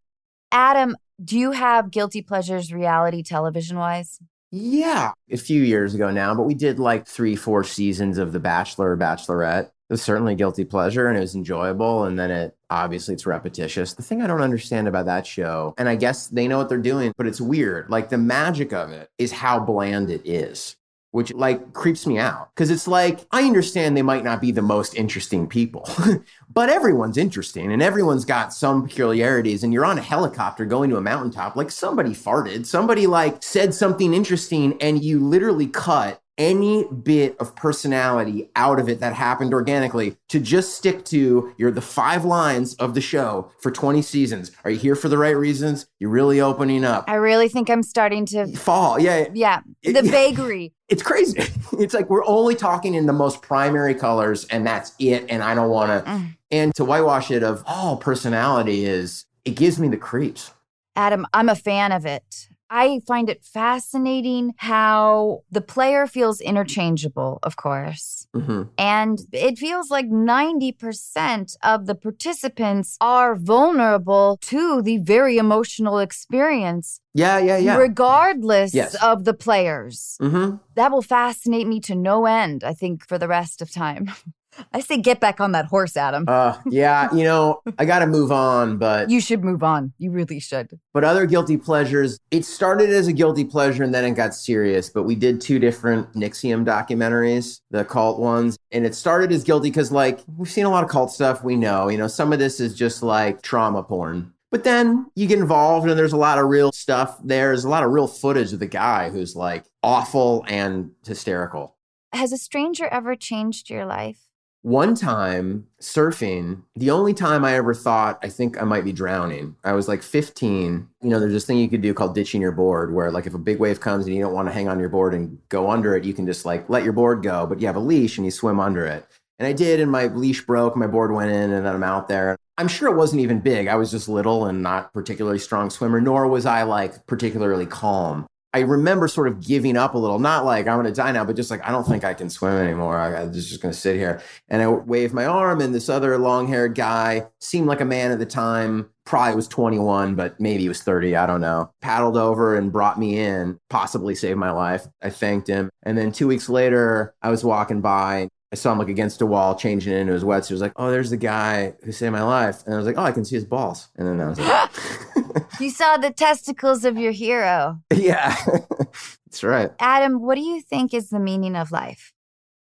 Adam, do you have guilty pleasures reality television wise? Yeah, a few years ago now, but we did like three, four seasons of The Bachelor Bachelorette. It was certainly a guilty pleasure and it was enjoyable. And then it obviously it's repetitious. The thing I don't understand about that show, and I guess they know what they're doing, but it's weird. Like the magic of it is how bland it is. Which like creeps me out because it's like I understand they might not be the most interesting people, but everyone's interesting and everyone's got some peculiarities. And you're on a helicopter going to a mountaintop, like somebody farted, somebody like said something interesting, and you literally cut any bit of personality out of it that happened organically to just stick to your the five lines of the show for 20 seasons. Are you here for the right reasons? You're really opening up. I really think I'm starting to fall. Yeah. Yeah. The It- vagary. It's crazy. It's like we're only talking in the most primary colors and that's it. And I don't want to. Mm. And to whitewash it of all personality is, it gives me the creeps. Adam, I'm a fan of it. I find it fascinating how the player feels interchangeable, of course. Hmm And it feels like 90% of the participants are vulnerable to the very emotional experience, Yeah, yeah, yeah. regardless Yes. of the players. hmm That will fascinate me to no end, I think, for the rest of time. I say get back on that horse, Adam. Uh, yeah, you know, I got to move on, but you should move on. You really should. But other guilty pleasures, it started as a guilty pleasure and then it got serious. But we did two different NXIVM documentaries, the cult ones. And it started as guilty because, like, we've seen a lot of cult stuff. We know, you know, some of this is just like trauma porn. But then you get involved and there's a lot of real stuff. There's a lot of real footage of the guy who's like awful and hysterical. Has a stranger ever changed your life? One time surfing, the only time I ever thought I think I might be drowning, I was like 15. You know, there's this thing you could do called ditching your board, where like if a big wave comes and you don't want to hang on your board and go under it, you can just like let your board go, but you have a leash and you swim under it. And I did, and my leash broke, my board went in, and then I'm out there. I'm sure it wasn't even big. I was just little and not particularly strong swimmer, nor was I like particularly calm. I remember sort of giving up a little, not like I'm going to die now, but just like I don't think I can swim anymore. I, I'm just going to sit here. And I waved my arm, and this other long haired guy seemed like a man at the time, probably was 21, but maybe he was 30. I don't know. Paddled over and brought me in, possibly saved my life. I thanked him. And then two weeks later, I was walking by. I saw him like against a wall, changing into his wetsuit. He was like, "Oh, there's the guy who saved my life," and I was like, "Oh, I can see his balls." And then I was like, You saw the testicles of your hero. yeah, that's right. Adam, what do you think is the meaning of life?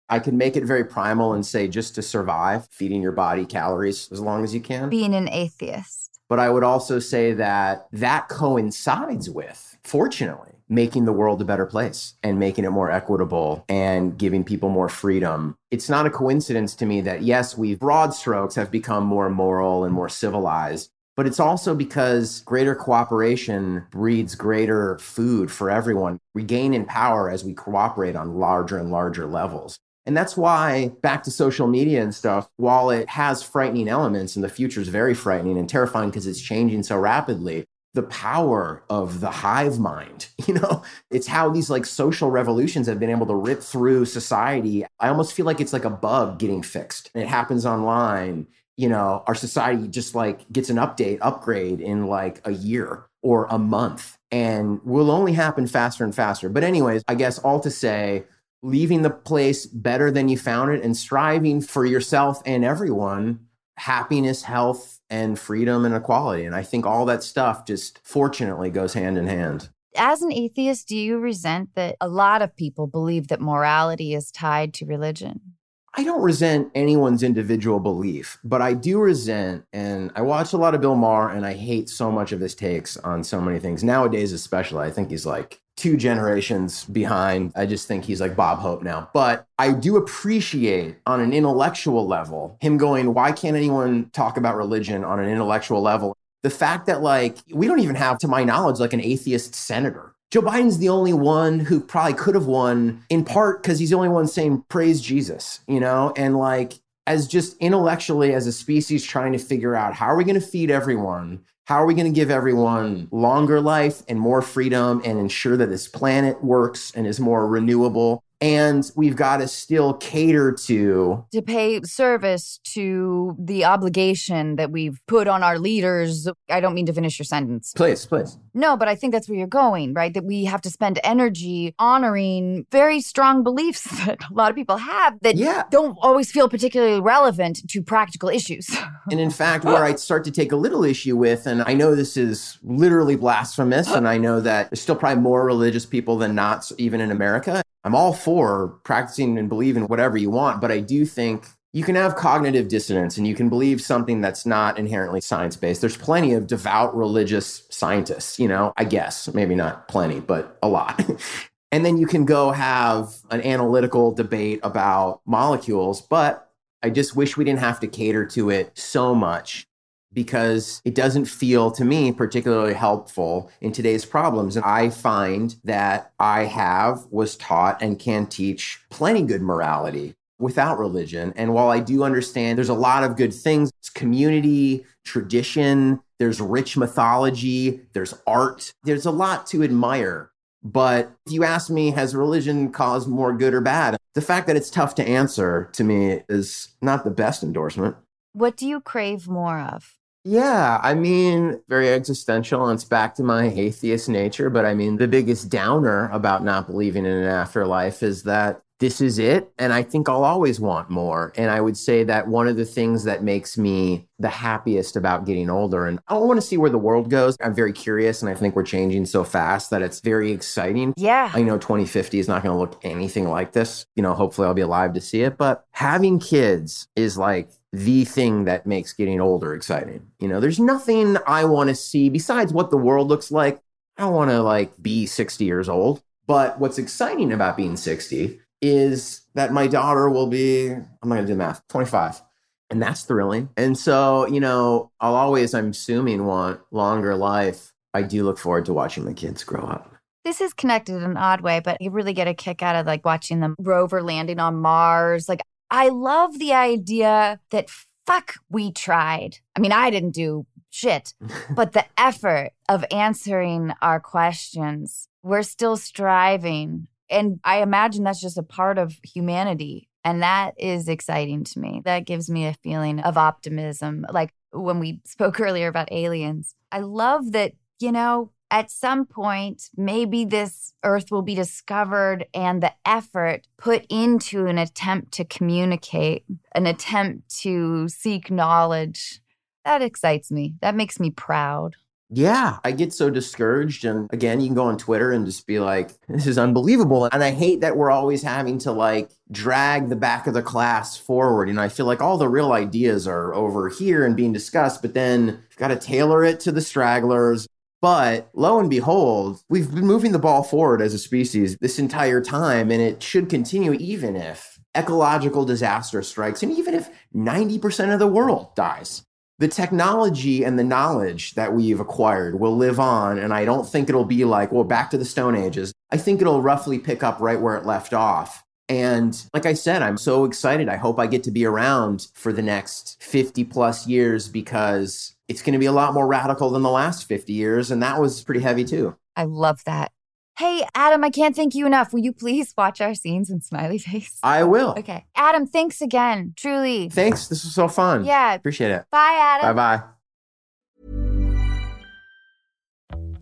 I can make it very primal and say just to survive, feeding your body calories as long as you can. Being an atheist. But I would also say that that coincides with, fortunately, making the world a better place and making it more equitable and giving people more freedom. It's not a coincidence to me that, yes, we broad strokes have become more moral and more civilized. But it's also because greater cooperation breeds greater food for everyone. We gain in power as we cooperate on larger and larger levels. And that's why, back to social media and stuff, while it has frightening elements and the future is very frightening and terrifying because it's changing so rapidly, the power of the hive mind, you know, it's how these like social revolutions have been able to rip through society. I almost feel like it's like a bug getting fixed. It happens online. You know, our society just like gets an update, upgrade in like a year or a month and will only happen faster and faster. But, anyways, I guess all to say, leaving the place better than you found it and striving for yourself and everyone happiness, health, and freedom and equality. And I think all that stuff just fortunately goes hand in hand. As an atheist, do you resent that a lot of people believe that morality is tied to religion? I don't resent anyone's individual belief, but I do resent, and I watch a lot of Bill Maher, and I hate so much of his takes on so many things. Nowadays, especially, I think he's like two generations behind. I just think he's like Bob Hope now. But I do appreciate on an intellectual level him going, why can't anyone talk about religion on an intellectual level? The fact that, like, we don't even have, to my knowledge, like an atheist senator. Joe Biden's the only one who probably could have won in part because he's the only one saying praise Jesus, you know? And like, as just intellectually as a species trying to figure out how are we going to feed everyone? How are we going to give everyone longer life and more freedom and ensure that this planet works and is more renewable? And we've got to still cater to To pay service to the obligation that we've put on our leaders. I don't mean to finish your sentence. please, please. No, but I think that's where you're going, right? That we have to spend energy honoring very strong beliefs that a lot of people have that Yeah. don't always feel particularly relevant to practical issues. And in fact, where I start to take a little issue with, and I know this is literally blasphemous, and I know that there's still probably more religious people than not, even in America. I'm all for practicing and believing whatever you want, but I do think you can have cognitive dissonance and you can believe something that's not inherently science based. There's plenty of devout religious scientists, you know, I guess, maybe not plenty, but a lot. and then you can go have an analytical debate about molecules, but I just wish we didn't have to cater to it so much because it doesn't feel to me particularly helpful in today's problems. And I find that I have, was taught, and can teach plenty good morality without religion. And while I do understand there's a lot of good things, it's community, tradition, there's rich mythology, there's art, there's a lot to admire. But if you ask me, has religion caused more good or bad? The fact that it's tough to answer to me is not the best endorsement. What do you crave more of? Yeah, I mean, very existential, and it's back to my atheist nature. But I mean, the biggest downer about not believing in an afterlife is that this is it. And I think I'll always want more. And I would say that one of the things that makes me the happiest about getting older, and I want to see where the world goes. I'm very curious, and I think we're changing so fast that it's very exciting. Yeah. I know 2050 is not going to look anything like this. You know, hopefully I'll be alive to see it. But having kids is like the thing that makes getting older exciting. You know, there's nothing I want to see besides what the world looks like. I don't want to like be 60 years old. But what's exciting about being 60 is that my daughter will be, I'm not going to do math, 25. And that's thrilling. And so, you know, I'll always, I'm assuming, want longer life. I do look forward to watching my kids grow up. This is connected in an odd way, but you really get a kick out of like watching the rover landing on Mars. Like, I love the idea that fuck, we tried. I mean, I didn't do shit, but the effort of answering our questions, we're still striving and I imagine that's just a part of humanity. And that is exciting to me. That gives me a feeling of optimism. Like when we spoke earlier about aliens, I love that, you know, at some point, maybe this earth will be discovered and the effort put into an attempt to communicate, an attempt to seek knowledge. That excites me. That makes me proud. Yeah, I get so discouraged. And again, you can go on Twitter and just be like, this is unbelievable. And I hate that we're always having to like drag the back of the class forward. And I feel like all the real ideas are over here and being discussed, but then got to tailor it to the stragglers. But lo and behold, we've been moving the ball forward as a species this entire time, and it should continue even if ecological disaster strikes and even if 90% of the world dies the technology and the knowledge that we've acquired will live on. And I don't think it'll be like, well, back to the Stone Ages. I think it'll roughly pick up right where it left off. And like I said, I'm so excited. I hope I get to be around for the next 50 plus years because it's going to be a lot more radical than the last 50 years. And that was pretty heavy too. I love that. Hey, Adam, I can't thank you enough. Will you please watch our scenes in Smiley Face? I will. Okay. Adam, thanks again. Truly. Thanks. This was so fun. Yeah. Appreciate it. Bye, Adam. Bye bye.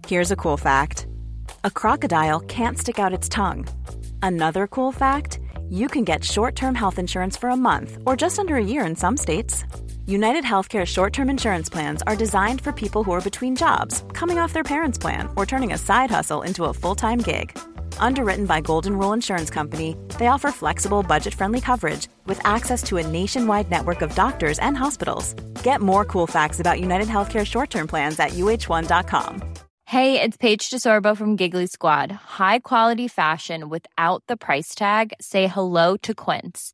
Here's a cool fact a crocodile can't stick out its tongue. Another cool fact you can get short term health insurance for a month or just under a year in some states. United Healthcare short term insurance plans are designed for people who are between jobs, coming off their parents' plan, or turning a side hustle into a full time gig. Underwritten by Golden Rule Insurance Company, they offer flexible, budget friendly coverage with access to a nationwide network of doctors and hospitals. Get more cool facts about United Healthcare short term plans at uh1.com. Hey, it's Paige DeSorbo from Giggly Squad. High quality fashion without the price tag? Say hello to Quince.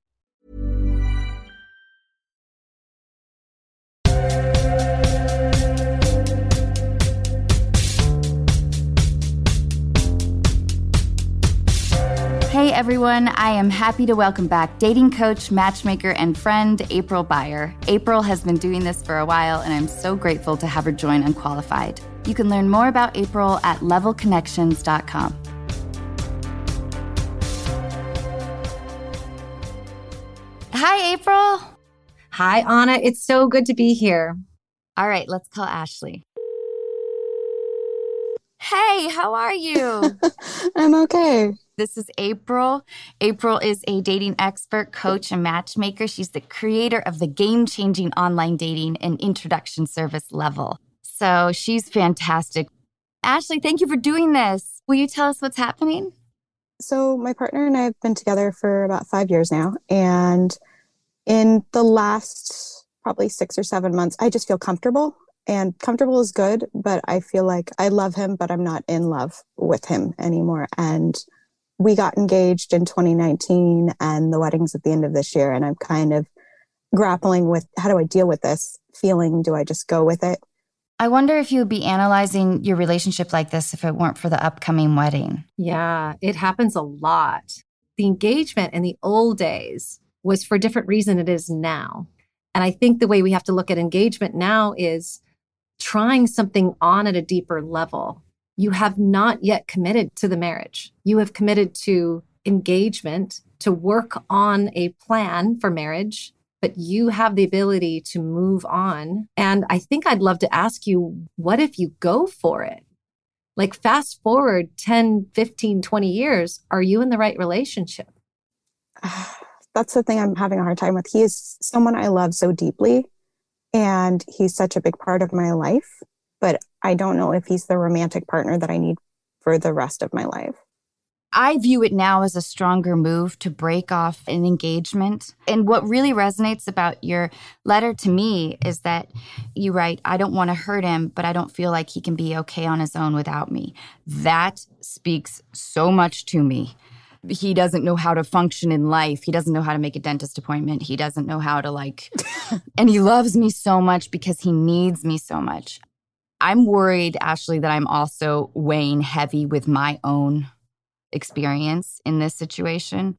Hey everyone, I am happy to welcome back dating coach, matchmaker, and friend April Beyer. April has been doing this for a while, and I'm so grateful to have her join Unqualified. You can learn more about April at levelconnections.com. Hi, April. Hi, Anna. It's so good to be here. All right, let's call Ashley. Hey, how are you? I'm okay. This is April. April is a dating expert, coach, and matchmaker. She's the creator of the game changing online dating and introduction service level. So she's fantastic. Ashley, thank you for doing this. Will you tell us what's happening? So, my partner and I have been together for about five years now. And in the last probably six or seven months, I just feel comfortable. And comfortable is good, but I feel like I love him, but I'm not in love with him anymore. And we got engaged in 2019, and the wedding's at the end of this year. And I'm kind of grappling with how do I deal with this feeling? Do I just go with it? I wonder if you would be analyzing your relationship like this if it weren't for the upcoming wedding. Yeah, it happens a lot. The engagement in the old days was for a different reason it is now. And I think the way we have to look at engagement now is trying something on at a deeper level. You have not yet committed to the marriage. You have committed to engagement, to work on a plan for marriage but you have the ability to move on. And I think I'd love to ask you what if you go for it? Like, fast forward 10, 15, 20 years, are you in the right relationship? That's the thing I'm having a hard time with. He is someone I love so deeply, and he's such a big part of my life. But I don't know if he's the romantic partner that I need for the rest of my life. I view it now as a stronger move to break off an engagement. And what really resonates about your letter to me is that you write, I don't want to hurt him, but I don't feel like he can be okay on his own without me. That speaks so much to me. He doesn't know how to function in life. He doesn't know how to make a dentist appointment. He doesn't know how to, like, and he loves me so much because he needs me so much. I'm worried, Ashley, that I'm also weighing heavy with my own experience in this situation.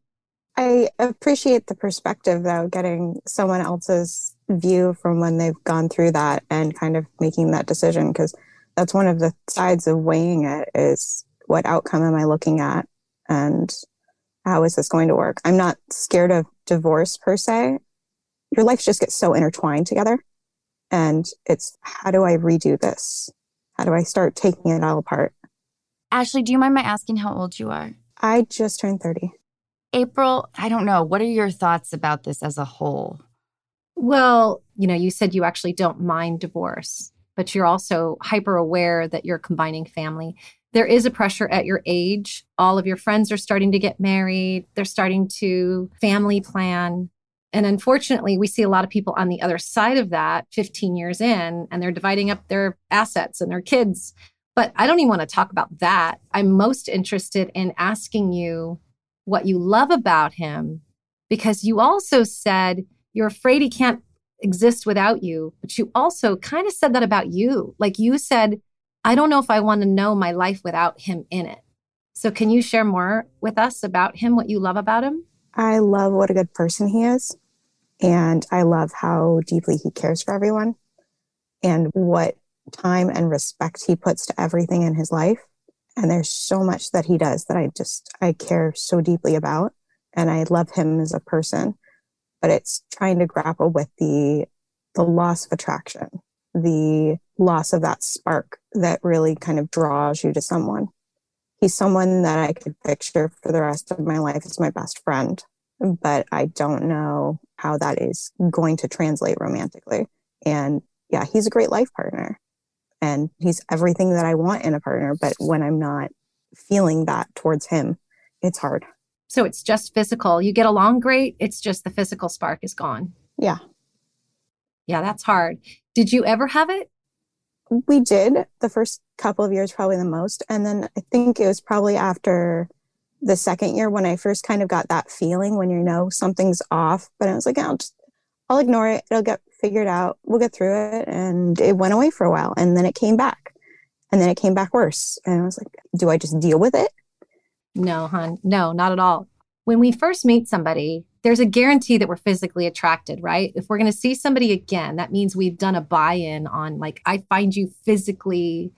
I appreciate the perspective, though, getting someone else's view from when they've gone through that and kind of making that decision, because that's one of the sides of weighing it is what outcome am I looking at and how is this going to work? I'm not scared of divorce per se. Your life just gets so intertwined together. And it's how do I redo this? How do I start taking it all apart? Ashley, do you mind my asking how old you are? I just turned 30. April, I don't know. What are your thoughts about this as a whole? Well, you know, you said you actually don't mind divorce, but you're also hyper aware that you're combining family. There is a pressure at your age. All of your friends are starting to get married, they're starting to family plan. And unfortunately, we see a lot of people on the other side of that 15 years in, and they're dividing up their assets and their kids but I don't even want to talk about that. I'm most interested in asking you what you love about him because you also said you're afraid he can't exist without you, but you also kind of said that about you. Like you said, I don't know if I want to know my life without him in it. So, can you share more with us about him, what you love about him? I love what a good person he is. And I love how deeply he cares for everyone and what time and respect he puts to everything in his life. And there's so much that he does that I just, I care so deeply about. And I love him as a person. But it's trying to grapple with the, the loss of attraction, the loss of that spark that really kind of draws you to someone. He's someone that I could picture for the rest of my life as my best friend, but I don't know how that is going to translate romantically. And yeah, he's a great life partner and he's everything that I want in a partner. But when I'm not feeling that towards him, it's hard. So it's just physical. You get along great. It's just the physical spark is gone. Yeah. Yeah, that's hard. Did you ever have it? We did the first couple of years, probably the most. And then I think it was probably after the second year when I first kind of got that feeling when you know something's off. But I was like, I'll just, I'll ignore it. It'll get figured out. We'll get through it. And it went away for a while. And then it came back. And then it came back worse. And I was like, do I just deal with it? No, hon. No, not at all. When we first meet somebody, there's a guarantee that we're physically attracted, right? If we're going to see somebody again, that means we've done a buy in on, like, I find you physically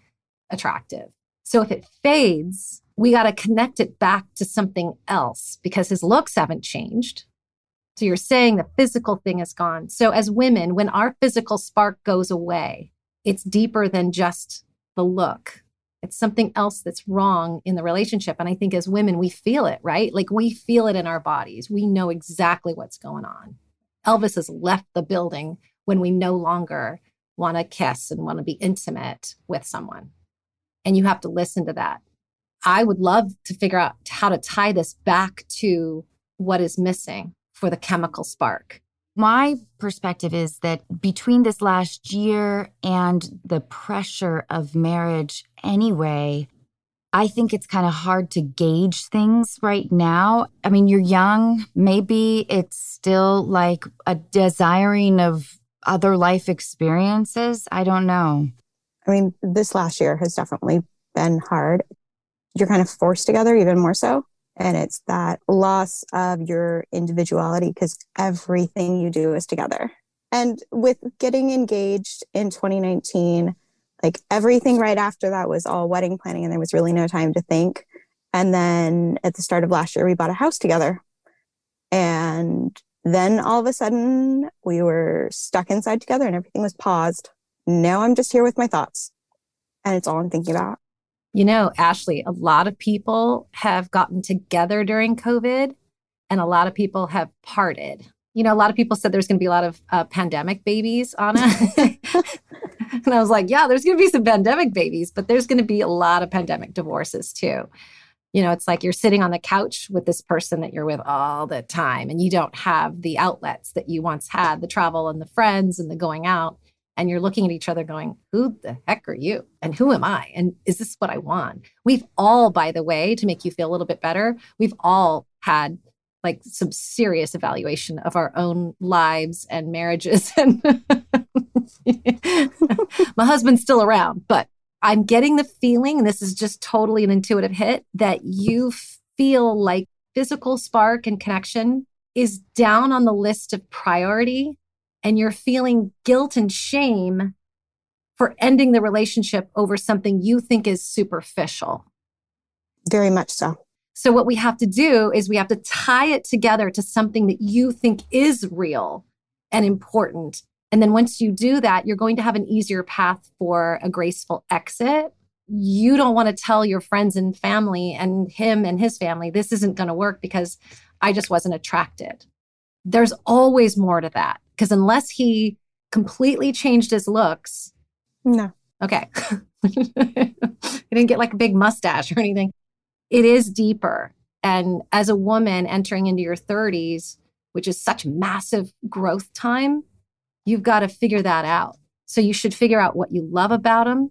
attractive. So if it fades, we got to connect it back to something else because his looks haven't changed. So you're saying the physical thing is gone. So as women, when our physical spark goes away, it's deeper than just the look. It's something else that's wrong in the relationship. And I think as women, we feel it, right? Like we feel it in our bodies. We know exactly what's going on. Elvis has left the building when we no longer want to kiss and want to be intimate with someone. And you have to listen to that. I would love to figure out how to tie this back to what is missing for the chemical spark. My perspective is that between this last year and the pressure of marriage anyway, I think it's kind of hard to gauge things right now. I mean, you're young. Maybe it's still like a desiring of other life experiences. I don't know. I mean, this last year has definitely been hard. You're kind of forced together even more so. And it's that loss of your individuality because everything you do is together. And with getting engaged in 2019, like everything right after that was all wedding planning and there was really no time to think. And then at the start of last year, we bought a house together. And then all of a sudden, we were stuck inside together and everything was paused. Now I'm just here with my thoughts. And it's all I'm thinking about. You know, Ashley, a lot of people have gotten together during COVID and a lot of people have parted. You know, a lot of people said there's going to be a lot of uh, pandemic babies, Anna. and I was like, yeah, there's going to be some pandemic babies, but there's going to be a lot of pandemic divorces too. You know, it's like you're sitting on the couch with this person that you're with all the time and you don't have the outlets that you once had the travel and the friends and the going out and you're looking at each other going, Who the heck are you? And who am I? And is this what I want? We've all, by the way, to make you feel a little bit better, we've all had like some serious evaluation of our own lives and marriages. And my husband's still around, but I'm getting the feeling, and this is just totally an intuitive hit, that you feel like physical spark and connection is down on the list of priority and you're feeling guilt and shame for ending the relationship over something you think is superficial. Very much so. So, what we have to do is we have to tie it together to something that you think is real and important. And then once you do that, you're going to have an easier path for a graceful exit. You don't want to tell your friends and family and him and his family, this isn't going to work because I just wasn't attracted. There's always more to that. Because unless he completely changed his looks. No. Okay. he didn't get like a big mustache or anything. It is deeper. And as a woman entering into your 30s, which is such massive growth time, you've got to figure that out. So you should figure out what you love about him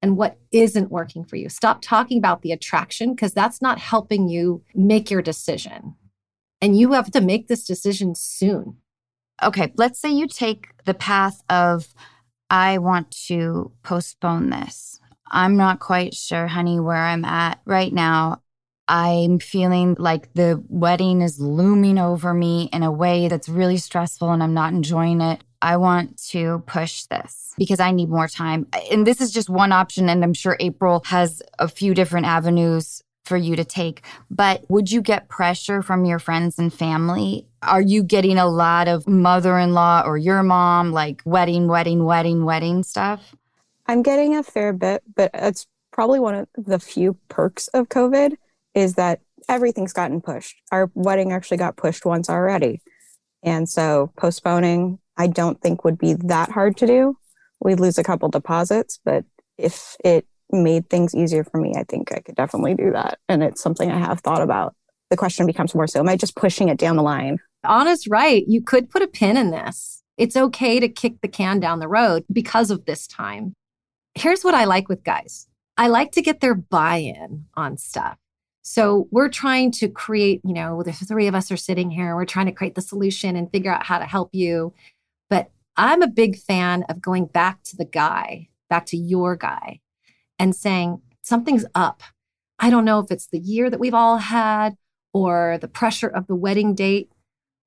and what isn't working for you. Stop talking about the attraction because that's not helping you make your decision. And you have to make this decision soon okay, let's say you take the path of, I want to postpone this. I'm not quite sure, honey, where I'm at right now. I'm feeling like the wedding is looming over me in a way that's really stressful and I'm not enjoying it. I want to push this because I need more time. And this is just one option. And I'm sure April has a few different avenues for you to take. But would you get pressure from your friends and family? Are you getting a lot of mother in law or your mom, like wedding, wedding, wedding, wedding stuff? I'm getting a fair bit, but it's probably one of the few perks of COVID is that everything's gotten pushed. Our wedding actually got pushed once already. And so postponing, I don't think would be that hard to do. We'd lose a couple deposits, but if it made things easier for me, I think I could definitely do that. And it's something I have thought about. The question becomes more so, am I just pushing it down the line? Anna's right. You could put a pin in this. It's okay to kick the can down the road because of this time. Here's what I like with guys I like to get their buy in on stuff. So we're trying to create, you know, the three of us are sitting here, we're trying to create the solution and figure out how to help you. But I'm a big fan of going back to the guy, back to your guy, and saying, something's up. I don't know if it's the year that we've all had or the pressure of the wedding date,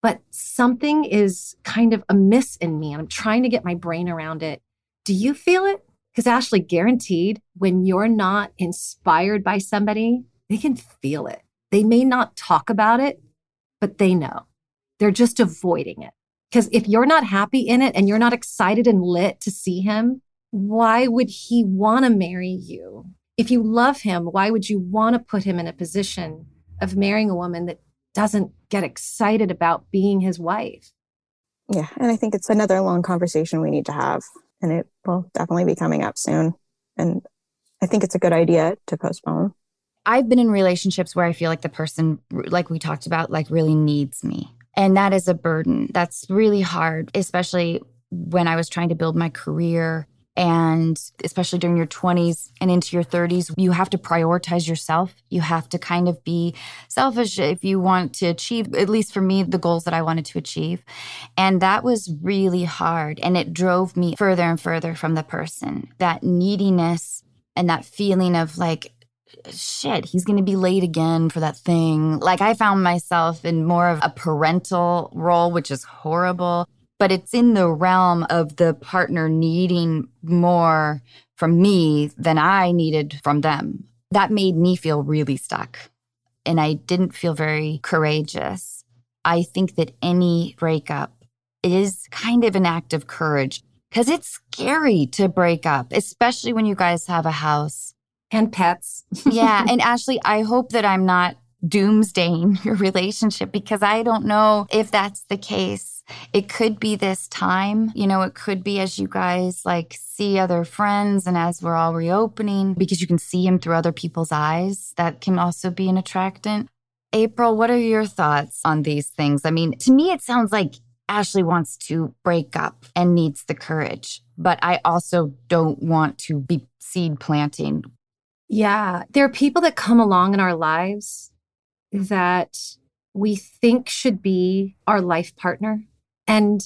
but something is kind of amiss in me and I'm trying to get my brain around it. Do you feel it? Because Ashley, guaranteed, when you're not inspired by somebody, they can feel it. They may not talk about it, but they know. They're just avoiding it. Because if you're not happy in it and you're not excited and lit to see him, why would he want to marry you? If you love him, why would you want to put him in a position of marrying a woman that doesn't get excited about being his wife? Yeah. And I think it's another long conversation we need to have, and it will definitely be coming up soon. And I think it's a good idea to postpone. I've been in relationships where I feel like the person, like we talked about, like really needs me. And that is a burden. That's really hard, especially when I was trying to build my career. And especially during your 20s and into your 30s, you have to prioritize yourself. You have to kind of be selfish if you want to achieve, at least for me, the goals that I wanted to achieve. And that was really hard. And it drove me further and further from the person. That neediness and that feeling of like, shit, he's going to be late again for that thing. Like I found myself in more of a parental role, which is horrible, but it's in the realm of the partner needing more from me than I needed from them. That made me feel really stuck. And I didn't feel very courageous. I think that any breakup is kind of an act of courage because it's scary to break up, especially when you guys have a house and pets. yeah. And Ashley, I hope that I'm not doomsdaying your relationship because I don't know if that's the case. It could be this time, you know, it could be as you guys like see other friends and as we're all reopening because you can see him through other people's eyes. That can also be an attractant. April, what are your thoughts on these things? I mean, to me, it sounds like Ashley wants to break up and needs the courage, but I also don't want to be seed planting yeah. There are people that come along in our lives that we think should be our life partner. And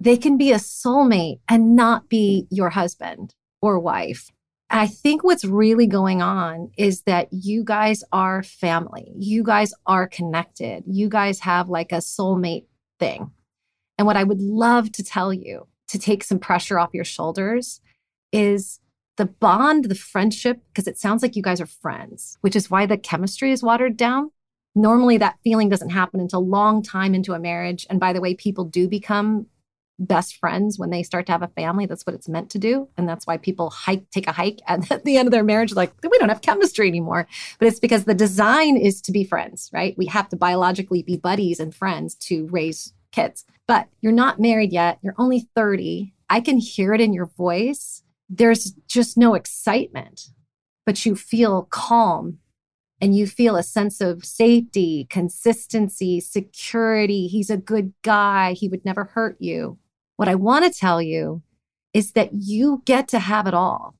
they can be a soulmate and not be your husband or wife. I think what's really going on is that you guys are family. You guys are connected. You guys have like a soulmate thing. And what I would love to tell you to take some pressure off your shoulders is the bond, the friendship, because it sounds like you guys are friends, which is why the chemistry is watered down. Normally, that feeling doesn't happen until long time into a marriage. And by the way, people do become best friends when they start to have a family. That's what it's meant to do. And that's why people hike, take a hike at the end of their marriage, like, we don't have chemistry anymore. But it's because the design is to be friends, right? We have to biologically be buddies and friends to raise kids. But you're not married yet. You're only 30. I can hear it in your voice there's just no excitement, but you feel calm and you feel a sense of safety, consistency, security. He's a good guy. He would never hurt you. What I want to tell you is that you get to have it all.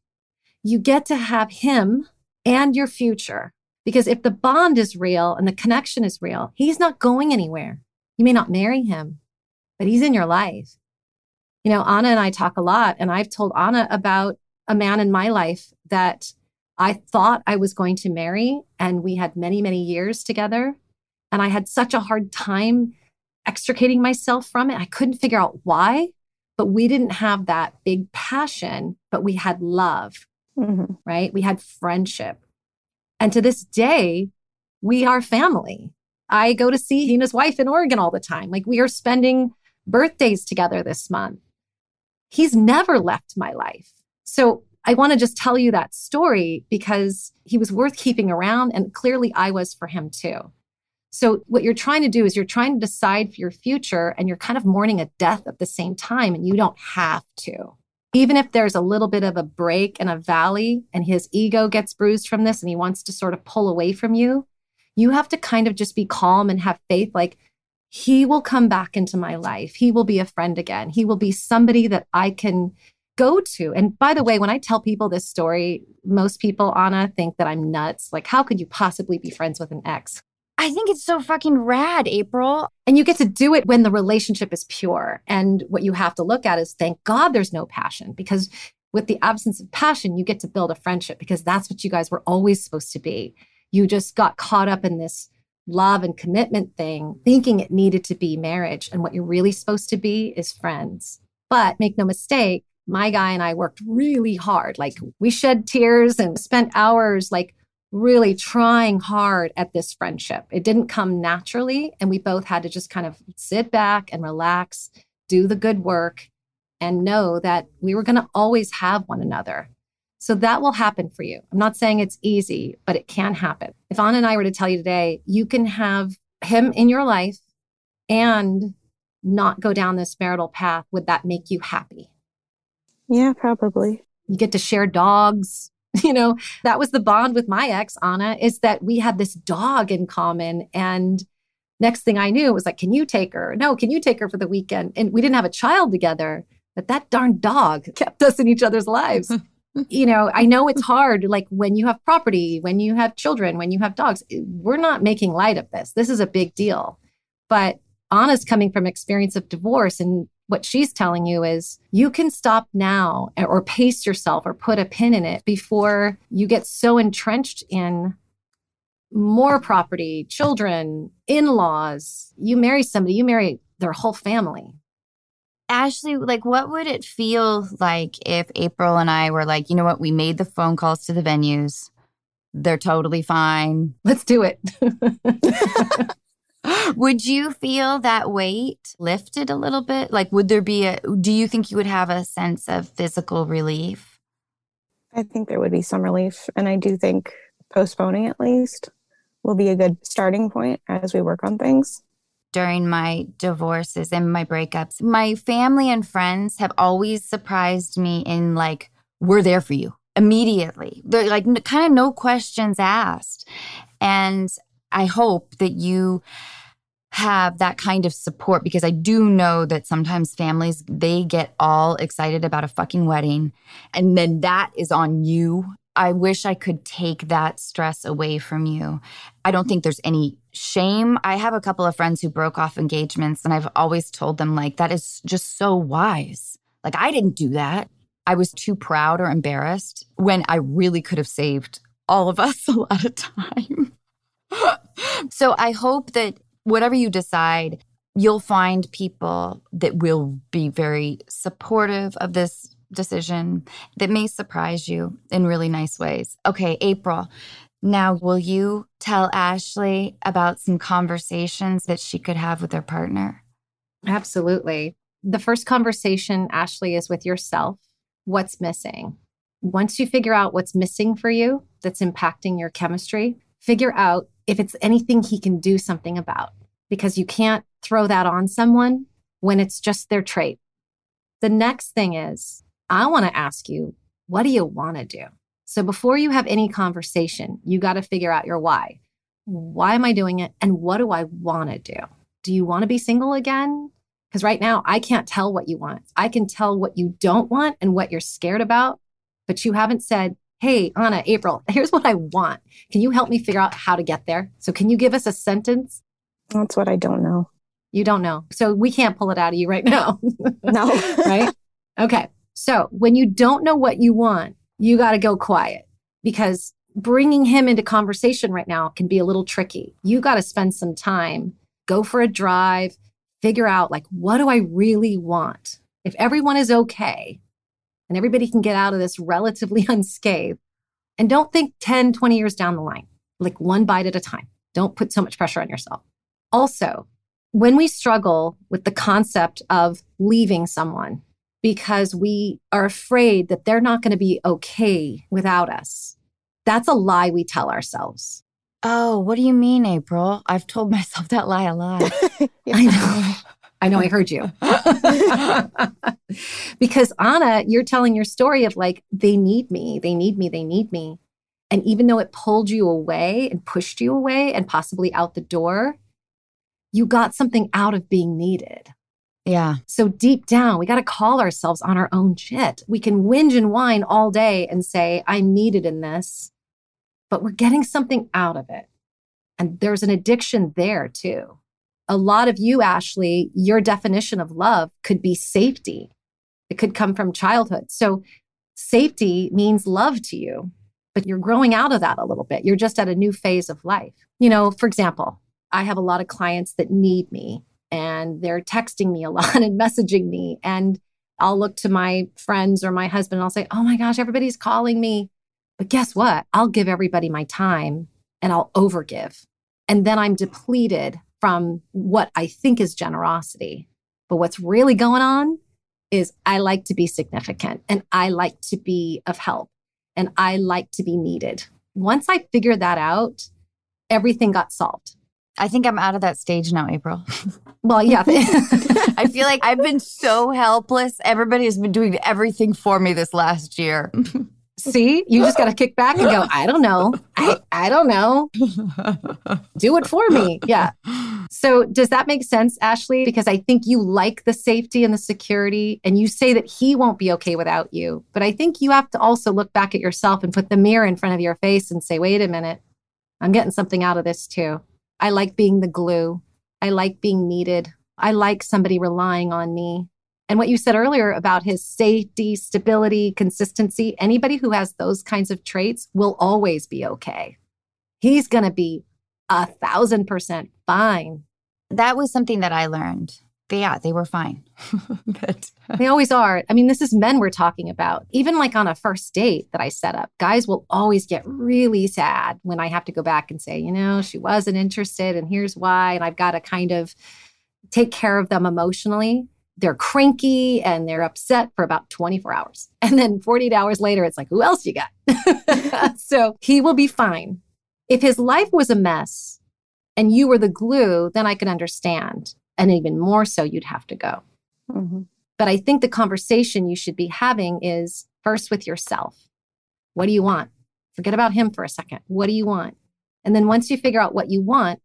You get to have him and your future. Because if the bond is real and the connection is real, he's not going anywhere. You may not marry him, but he's in your life. You know, Anna and I talk a lot, and I've told Anna about a man in my life that I thought I was going to marry, and we had many, many years together. And I had such a hard time extricating myself from it. I couldn't figure out why, but we didn't have that big passion, but we had love, mm-hmm. right? We had friendship. And to this day, we are family. I go to see Hina's wife in Oregon all the time. Like we are spending birthdays together this month he's never left my life. So I want to just tell you that story because he was worth keeping around. And clearly I was for him too. So what you're trying to do is you're trying to decide for your future and you're kind of mourning a death at the same time. And you don't have to. Even if there's a little bit of a break and a valley and his ego gets bruised from this and he wants to sort of pull away from you, you have to kind of just be calm and have faith. Like, he will come back into my life. He will be a friend again. He will be somebody that I can go to. And by the way, when I tell people this story, most people, Anna, think that I'm nuts. Like, how could you possibly be friends with an ex? I think it's so fucking rad, April. And you get to do it when the relationship is pure. And what you have to look at is thank God there's no passion because with the absence of passion, you get to build a friendship because that's what you guys were always supposed to be. You just got caught up in this love and commitment thing, thinking it needed to be marriage. And what you're really supposed to be is friends. But make no mistake, my guy and I worked really hard. Like we shed tears and spent hours like really trying hard at this friendship. It didn't come naturally. And we both had to just kind of sit back and relax, do the good work, and know that we were going to always have one another. So that will happen for you. I'm not saying it's easy, but it can happen. If Anna and I were to tell you today, you can have him in your life and not go down this marital path, would that make you happy? Yeah, probably. You get to share dogs. You know, that was the bond with my ex, Anna, is that we had this dog in common. And next thing I knew, it was like, can you take her? No, can you take her for the weekend? And we didn't have a child together, but that darn dog kept us in each other's lives. you know, I know it's hard, like when you have property, when you have children, when you have dogs. Eh, we're not making light of this. This is a big deal. But Anna's coming from experience of divorce and what she's telling you is you can stop now or pace yourself or put a pin in it before you get so entrenched in more property, children, in laws. You marry somebody, you marry their whole family. Ashley, like, what would it feel like if April and I were like, you know what, we made the phone calls to the venues. They're totally fine. Let's do it. would you feel that weight lifted a little bit? Like, would there be a, do you think you would have a sense of physical relief? I think there would be some relief. And I do think postponing at least will be a good starting point as we work on things. During my divorces and my breakups, my family and friends have always surprised me in like, we're there for you immediately. They're like, kind of no questions asked. And I hope that you have that kind of support because I do know that sometimes families they get all excited about a fucking wedding and then that is on you. I wish I could take that stress away from you. I don't think there's any shame. I have a couple of friends who broke off engagements and I've always told them like that is just so wise. Like I didn't do that. I was too proud or embarrassed when I really could have saved all of us a lot of time. so I hope that whatever you decide, you'll find people that will be very supportive of this decision that may surprise you in really nice ways. Okay, April. Now, will you tell Ashley about some conversations that she could have with her partner? Absolutely. The first conversation, Ashley, is with yourself. What's missing? Once you figure out what's missing for you that's impacting your chemistry, figure out if it's anything he can do something about because you can't throw that on someone when it's just their trait. The next thing is, I want to ask you, what do you want to do? So before you have any conversation, you got to figure out your why. Why am I doing it? And what do I want to do? Do you want to be single again? Because right now, I can't tell what you want. I can tell what you don't want and what you're scared about, but you haven't said, Hey, Anna, April, here's what I want. Can you help me figure out how to get there? So, can you give us a sentence? That's what I don't know. You don't know. So, we can't pull it out of you right now. no. right? Okay. So, when you don't know what you want, you got to go quiet because bringing him into conversation right now can be a little tricky. You got to spend some time, go for a drive, figure out like, what do I really want? If everyone is okay, and everybody can get out of this relatively unscathed. And don't think 10, 20 years down the line, like one bite at a time. Don't put so much pressure on yourself. Also, when we struggle with the concept of leaving someone because we are afraid that they're not going to be okay without us, that's a lie we tell ourselves. Oh, what do you mean, April? I've told myself that lie a lot. I know. I know I heard you. because Anna, you're telling your story of like, they need me, they need me, they need me. And even though it pulled you away and pushed you away and possibly out the door, you got something out of being needed. Yeah. So deep down, we got to call ourselves on our own shit. We can whinge and whine all day and say, I'm needed in this, but we're getting something out of it. And there's an addiction there too a lot of you, Ashley, your definition of love could be safety. It could come from childhood. So safety means love to you, but you're growing out of that a little bit. You're just at a new phase of life. You know, for example, I have a lot of clients that need me and they're texting me a lot and messaging me. And I'll look to my friends or my husband and I'll say, Oh my gosh, everybody's calling me. But guess what? I'll give everybody my time and I'll overgive. And then I'm depleted from what I think is generosity. But what's really going on is I like to be significant and I like to be of help and I like to be needed. Once I figured that out, everything got solved. I think I'm out of that stage now, April. well, yeah. I feel like I've been so helpless. Everybody has been doing everything for me this last year. See, you just got to kick back and go, I don't know. I, I don't know. Do it for me. Yeah. So, does that make sense, Ashley? Because I think you like the safety and the security, and you say that he won't be okay without you. But I think you have to also look back at yourself and put the mirror in front of your face and say, wait a minute, I'm getting something out of this too. I like being the glue. I like being needed. I like somebody relying on me. And what you said earlier about his safety, stability, consistency, anybody who has those kinds of traits will always be okay. He's going to be a thousand percent fine. That was something that I learned. Yeah, they were fine. but they always are. I mean, this is men we're talking about. Even like on a first date that I set up, guys will always get really sad when I have to go back and say, you know, she wasn't interested and here's why. And I've got to kind of take care of them emotionally they're cranky and they're upset for about 24 hours. And then 48 hours later, it's like, who else you got? so he will be fine. If his life was a mess and you were the glue, then I could understand. And even more so, you'd have to go. Mm-hmm. But I think the conversation you should be having is first with yourself. What do you want? Forget about him for a second. What do you want? And then once you figure out what you want,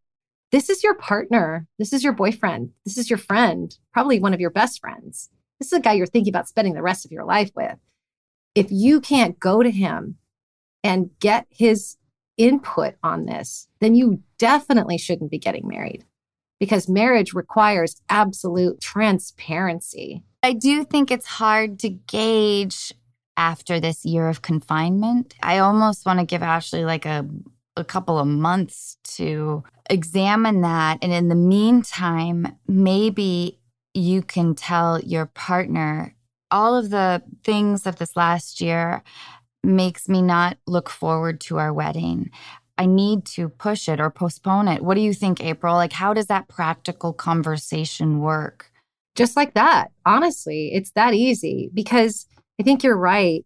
this is your partner. This is your boyfriend. This is your friend, probably one of your best friends. This is a guy you're thinking about spending the rest of your life with. If you can't go to him and get his input on this, then you definitely shouldn't be getting married because marriage requires absolute transparency. I do think it's hard to gauge after this year of confinement. I almost want to give Ashley like a a couple of months to examine that. And in the meantime, maybe you can tell your partner all of the things of this last year makes me not look forward to our wedding. I need to push it or postpone it. What do you think, April? Like, how does that practical conversation work? Just like that. Honestly, it's that easy because I think you're right.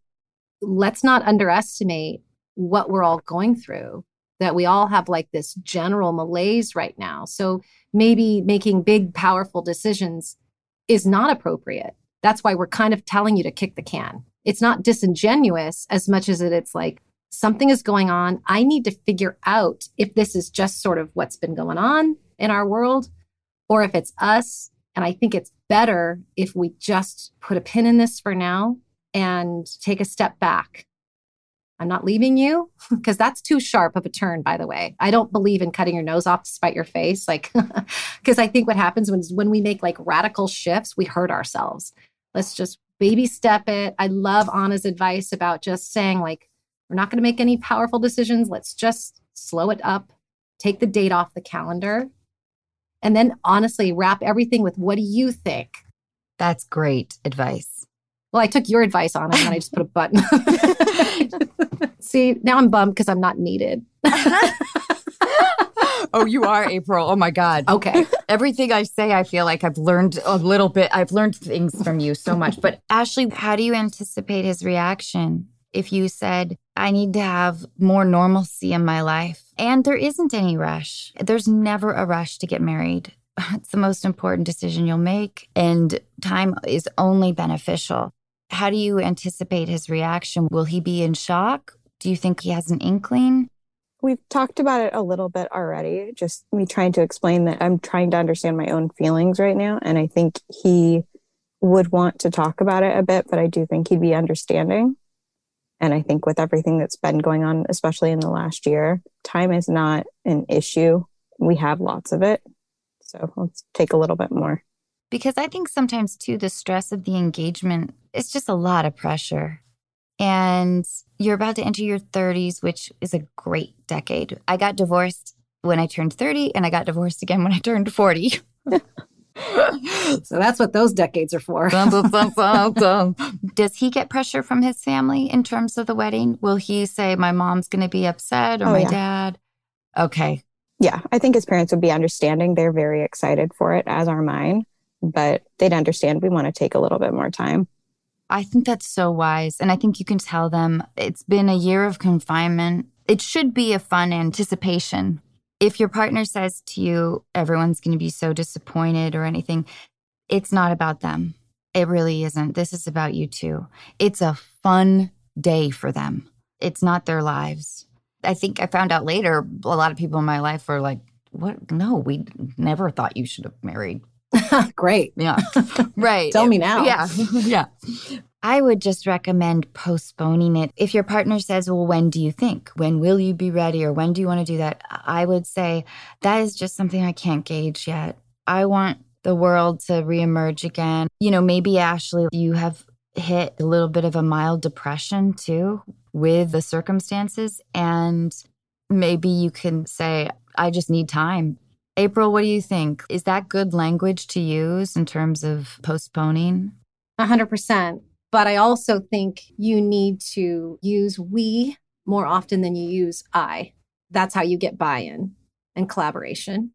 Let's not underestimate what we're all going through that we all have like this general malaise right now. So maybe making big, powerful decisions is not appropriate. That's why we're kind of telling you to kick the can. It's not disingenuous as much as it, it's like something is going on. I need to figure out if this is just sort of what's been going on in our world or if it's us. And I think it's better if we just put a pin in this for now and take a step back I'm not leaving you because that's too sharp of a turn, by the way. I don't believe in cutting your nose off to spite your face. Like, because I think what happens when, when we make like radical shifts, we hurt ourselves. Let's just baby step it. I love Anna's advice about just saying, like, we're not going to make any powerful decisions. Let's just slow it up, take the date off the calendar, and then honestly wrap everything with what do you think? That's great advice. Well, I took your advice on it and I just put a button. See, now I'm bummed because I'm not needed. oh, you are April. Oh my God. Okay. Everything I say, I feel like I've learned a little bit. I've learned things from you so much. But Ashley, how do you anticipate his reaction if you said, I need to have more normalcy in my life? And there isn't any rush. There's never a rush to get married. It's the most important decision you'll make, and time is only beneficial. How do you anticipate his reaction? Will he be in shock? Do you think he has an inkling? We've talked about it a little bit already, just me trying to explain that I'm trying to understand my own feelings right now. And I think he would want to talk about it a bit, but I do think he'd be understanding. And I think with everything that's been going on, especially in the last year, time is not an issue. We have lots of it. So let's take a little bit more. Because I think sometimes, too, the stress of the engagement it's just a lot of pressure. And you're about to enter your 30s, which is a great decade. I got divorced when I turned 30, and I got divorced again when I turned 40. so that's what those decades are for. Does he get pressure from his family in terms of the wedding? Will he say, My mom's going to be upset or Oh, my yeah. dad? Okay. Yeah, I think his parents would be understanding. They're very excited for it, as are mine, but they'd understand we want to take a little bit more time. I think that's so wise. And I think you can tell them it's been a year of confinement. It should be a fun anticipation. If your partner says to you, everyone's going to be so disappointed or anything, it's not about them. It really isn't. This is about you too. It's a fun day for them, it's not their lives. I think I found out later, a lot of people in my life were like, what? No, we never thought you should have married Great. yeah. right. Tell me now. Yeah. yeah. I would just recommend postponing it. If your partner says, Well, when do you think? When will you be ready? Or when do you want to do that? I would say that is just something I can't gauge yet. I want the world to reemerge again. You know, maybe Ashley, you have hit a little bit of a mild depression too with the circumstances. And maybe you can say, I just need time. April, what do you think? Is that good language to use in terms of postponing? A hundred percent. But I also think you need to use we more often than you use I. That's how you get buy-in and collaboration.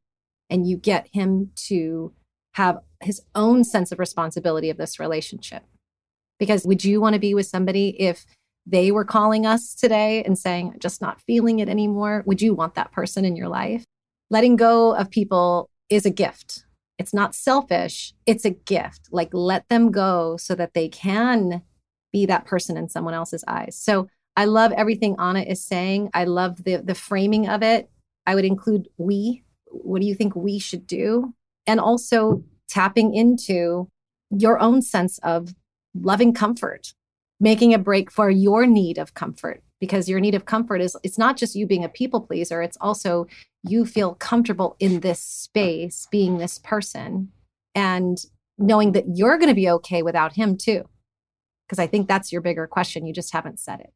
And you get him to have his own sense of responsibility of this relationship. Because would you want to be with somebody if they were calling us today and saying, just not feeling it anymore? Would you want that person in your life? Letting go of people is a gift. It's not selfish, it's a gift. Like, let them go so that they can be that person in someone else's eyes. So, I love everything Anna is saying. I love the the framing of it. I would include we. What do you think we should do? And also tapping into your own sense of loving comfort, making a break for your need of comfort because your need of comfort is it's not just you being a people pleaser, it's also you feel comfortable in this space being this person and knowing that you're going to be okay without him too. Because I think that's your bigger question. You just haven't said it.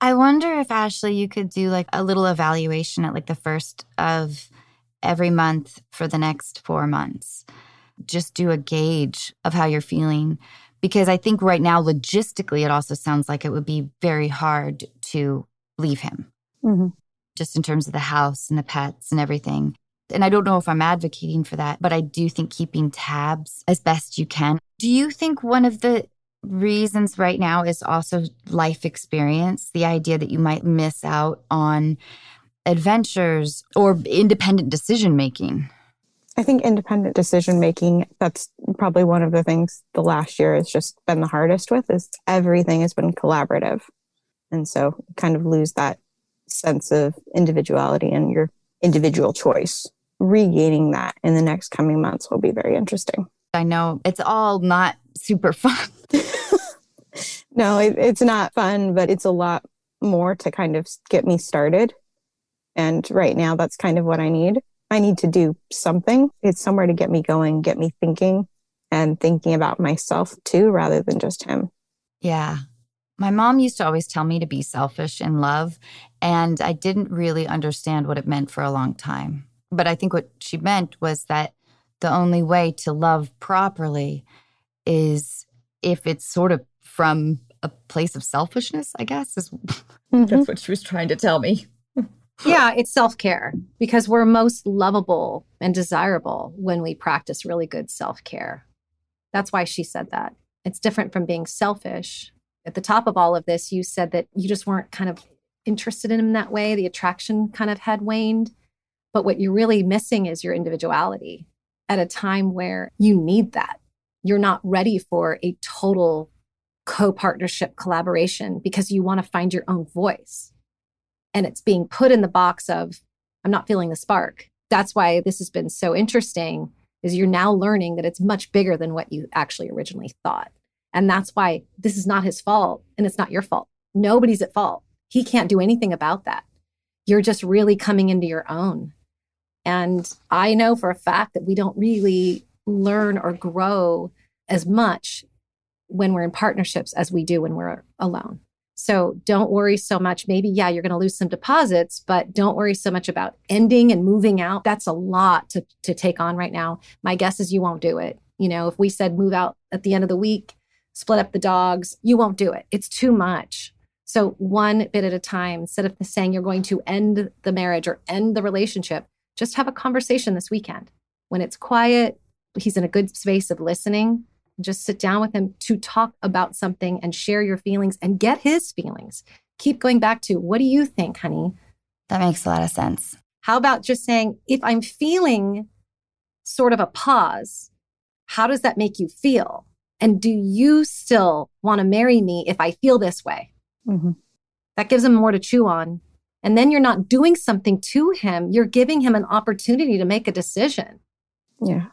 I wonder if Ashley, you could do like a little evaluation at like the first of every month for the next four months. Just do a gauge of how you're feeling. Because I think right now, logistically, it also sounds like it would be very hard to leave him, hmm just in terms of the house and the pets and everything. And I don't know if I'm advocating for that, but I do think keeping tabs as best you can. Do you think one of the reasons right now is also life experience, the idea that you might miss out on adventures or independent decision making? I think independent decision making, that's probably one of the things the last year has just been the hardest with is everything has been collaborative. And so kind of lose that sense of individuality and your individual choice. Regaining that in the next coming months will be very interesting. I know it's all not super fun. No, it, it's not fun, but it's a lot more to kind of get me started. And right now, that's kind of what I need. I need to do something. It's somewhere to get me going, get me thinking and thinking about myself too, rather than just him. Yeah. My mom used to always tell me to be selfish in love, and I didn't really understand what it meant for a long time. But I think what she meant was that the only way to love properly is if it's sort of from a place of selfishness, I guess, is mm-hmm. that's what she was trying to tell me. Yeah, it's self care because we're most lovable and desirable when we practice really good self care. That's why she said that. It's different from being selfish. At the top of all of this, you said that you just weren't kind of interested in him that way. The attraction kind of had waned. But what you're really missing is your individuality at a time where you need that. You're not ready for a total co partnership collaboration because you want to find your own voice and it's being put in the box of i'm not feeling the spark that's why this has been so interesting is you're now learning that it's much bigger than what you actually originally thought and that's why this is not his fault and it's not your fault nobody's at fault he can't do anything about that you're just really coming into your own and i know for a fact that we don't really learn or grow as much when we're in partnerships as we do when we're alone So don't worry so much. Maybe, yeah, you're going to lose some deposits, but don't worry so much about ending and moving out. That's a lot to, to take on right now. My guess is you won't do it. You know, if we said move out at the end of the week, split up the dogs, you won't do it. It's too much. So, one bit at a time, instead of saying you're going to end the marriage or end the relationship, just have a conversation this weekend. When it's quiet, he's in a good space of listening, just sit down with him to talk about something and share your feelings and get his feelings. Keep going back to, what do you think, honey? That makes a lot of sense. How about just saying, if I'm feeling sort of a pause, how does that make you feel? And do you still want to marry me if I feel this way? Mm-hmm. That gives him more to chew on. And then you're not doing something to him, you're giving him an opportunity to make a decision. Yeah.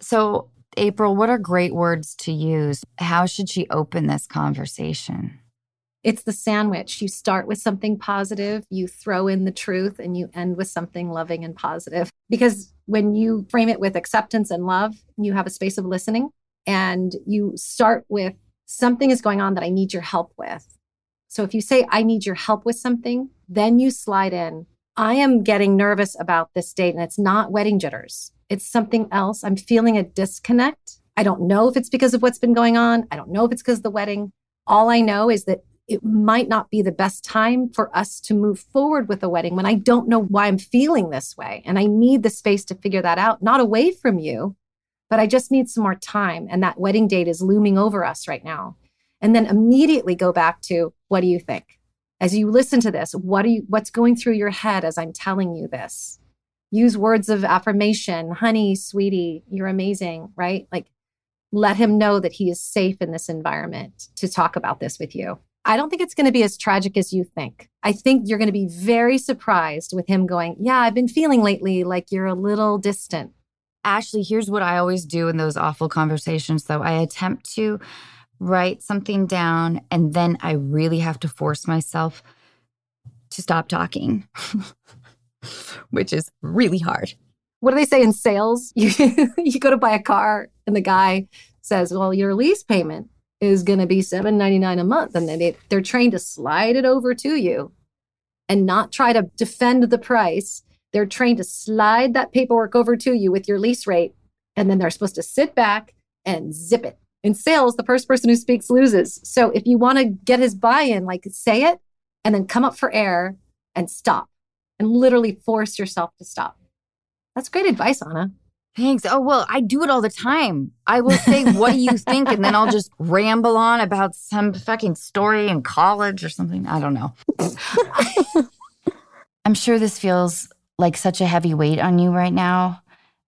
So April, what are great words to use? How should she open this conversation? It's the sandwich. You start with something positive, you throw in the truth, and you end with something loving and positive. Because when you frame it with acceptance and love, you have a space of listening and you start with something is going on that I need your help with. So if you say, I need your help with something, then you slide in, I am getting nervous about this date and it's not wedding jitters it's something else. I'm feeling a disconnect. I don't know if it's because of what's been going on. I don't know if it's because of the wedding. All I know is that it might not be the best time for us to move forward with a wedding when I don't know why I'm feeling this way. And I need the space to figure that out, not away from you, but I just need some more time. And that wedding date is looming over us right now. And then immediately go back to what do you think? As you listen to this, what are you what's going through your head as I'm telling you this? use words of affirmation honey sweetie you're amazing right like let him know that he is safe in this environment to talk about this with you i don't think it's going to be as tragic as you think i think you're going to be very surprised with him going yeah i've been feeling lately like you're a little distant ashley here's what i always do in those awful conversations though i attempt to write something down and then i really have to force myself to stop talking which is really hard. What do they say in sales? You, you go to buy a car and the guy says, well, your lease payment is going to be $7.99 a month. And then they, they're trained to slide it over to you and not try to defend the price. They're trained to slide that paperwork over to you with your lease rate. And then they're supposed to sit back and zip it. In sales, the first person who speaks loses. So if you want to get his buy in, like say it and then come up for air and stop and literally force yourself to stop. That's great advice, Anna. Thanks. Oh, well, I do it all the time. I will say, What do you think? And then I'll just ramble on about some fucking story in college or something. I don't know. I'm sure this feels like such a heavy weight on you right now.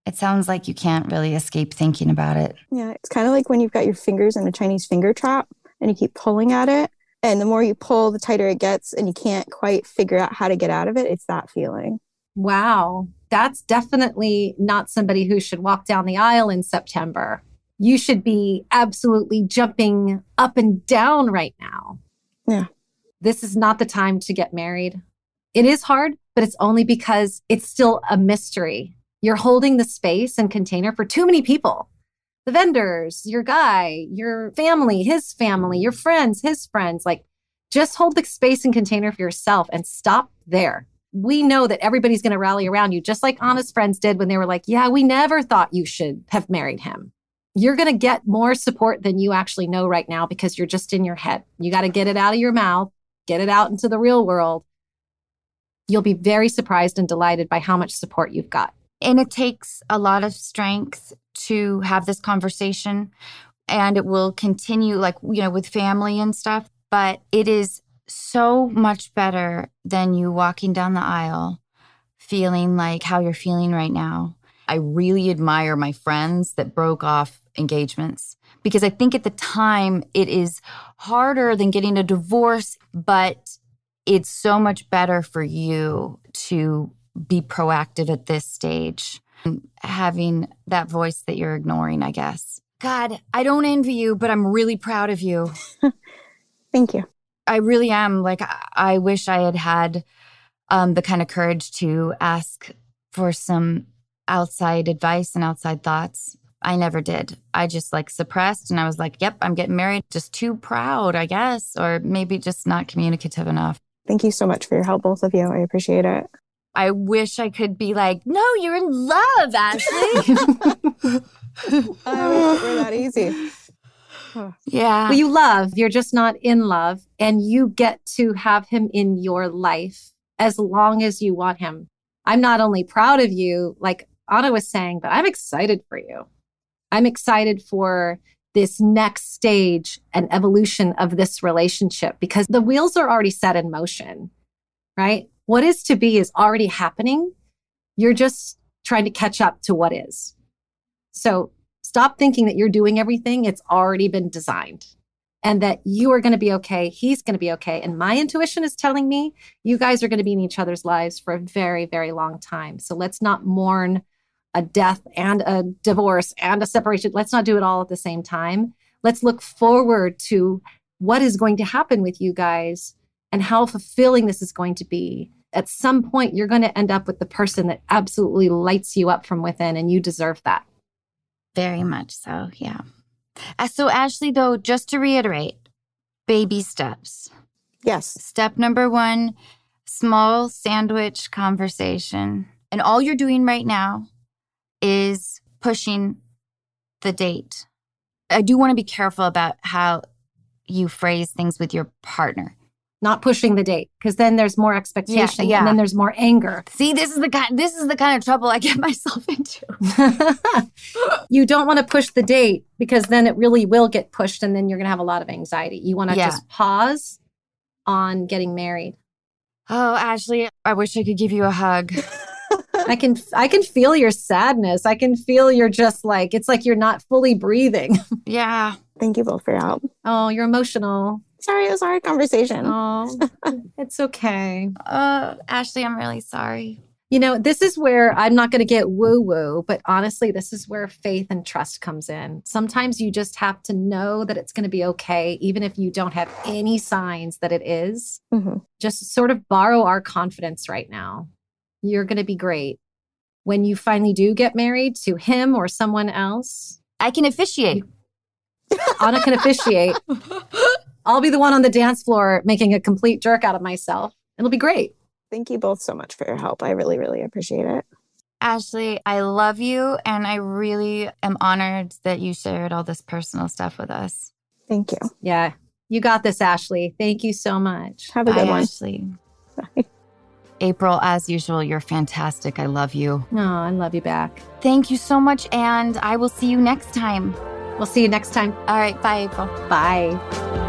It sounds like you can't really escape thinking about it. Yeah, it's kind of like when you've got your fingers in a Chinese finger trap and you keep pulling at it and the more you pull, the tighter it gets, and you can't quite figure out how to get out of it. It's that feeling. Wow. That's definitely not somebody who should walk down the aisle in September. You should be absolutely jumping up and down right now. Yeah. This is not the time to get married. It is hard, but it's only because it's still a mystery. You're holding the space and container for too many people the vendors, your guy, your family, his family, your friends, his friends. Like just hold the space and container for yourself and stop there. We know that everybody's going to rally around you, just like Anna's friends did when they were like, Yeah, we never thought you should have married him. You're going to get more support than you actually know right now because you're just in your head. You got to get it out of your mouth, get it out into the real world. You'll be very surprised and delighted by how much support you've got. And it takes a lot of strength to have this conversation. And it will continue, like, you know, with family and stuff. But it is so much better than you walking down the aisle feeling like how you're feeling right now. I really admire my friends that broke off engagements because I think at the time it is harder than getting a divorce, but it's so much better for you to be proactive at this stage. Having that voice that you're ignoring, I guess. God, I don't envy you, but I'm really proud of you. Thank you. I really am. Like, I wish I had had um, the kind of courage to ask for some outside advice and outside thoughts. I never did. I just like suppressed and I was like, yep, I'm getting married. Just too proud, I guess, or maybe just not communicative enough. Thank you so much for your help, both of you. I appreciate it. I wish I could be like, no, you're in love, Ashley. I wish it were that easy. yeah. Well, you love, you're just not in love, and you get to have him in your life as long as you want him. I'm not only proud of you, like Anna was saying, but I'm excited for you. I'm excited for this next stage and evolution of this relationship because the wheels are already set in motion, right? What is to be is already happening. You're just trying to catch up to what is. So stop thinking that you're doing everything. It's already been designed and that you are going to be okay. He's going to be okay. And my intuition is telling me you guys are going to be in each other's lives for a very, very long time. So let's not mourn a death and a divorce and a separation. Let's not do it all at the same time. Let's look forward to what is going to happen with you guys and how fulfilling this is going to be. At some point, you're going to end up with the person that absolutely lights you up from within, and you deserve that. Very much so, yeah. Uh, so, Ashley, though, just to reiterate baby steps. Yes. Step number one small sandwich conversation. And all you're doing right now is pushing the date. I do want to be careful about how you phrase things with your partner. Not pushing the date because then there's more expectation yeah. and then there's more anger. See, this is the kind this is the kind of trouble I get myself into. you don't want to push the date because then it really will get pushed and then you're going to have a lot of anxiety. You want to Yeah. just pause on getting married. Oh, Ashley, I wish I could give you a hug. I can I can feel your sadness. I can feel you're just like it's like you're not fully breathing. yeah. Thank you both for your help. Oh, you're emotional. Sorry, it was a hard conversation. Oh, it's okay. Uh, Ashley, I'm really sorry. You know, this is where I'm not going to get woo woo, but honestly, this is where faith and trust comes in. Sometimes you just have to know that it's going to be okay, even if you don't have any signs that it is. Mhm. Just sort of borrow our confidence right now. You're going to be great. When you finally do get married to him or someone else, I can officiate. Anna can officiate. I'll be the one on the dance floor making a complete jerk out of myself. It'll be great. Thank you both so much for your help. I really, really appreciate it. Ashley, I love you and I really am honored that you shared all this personal stuff with us. Thank you. Yeah, you got this, Ashley. Thank you so much. Have a good one. Ashley. April, as usual, you're fantastic. I love you. No, I love you back. Thank you so much, and I will see you next time. We'll see you next time. All right, bye, April. Bye.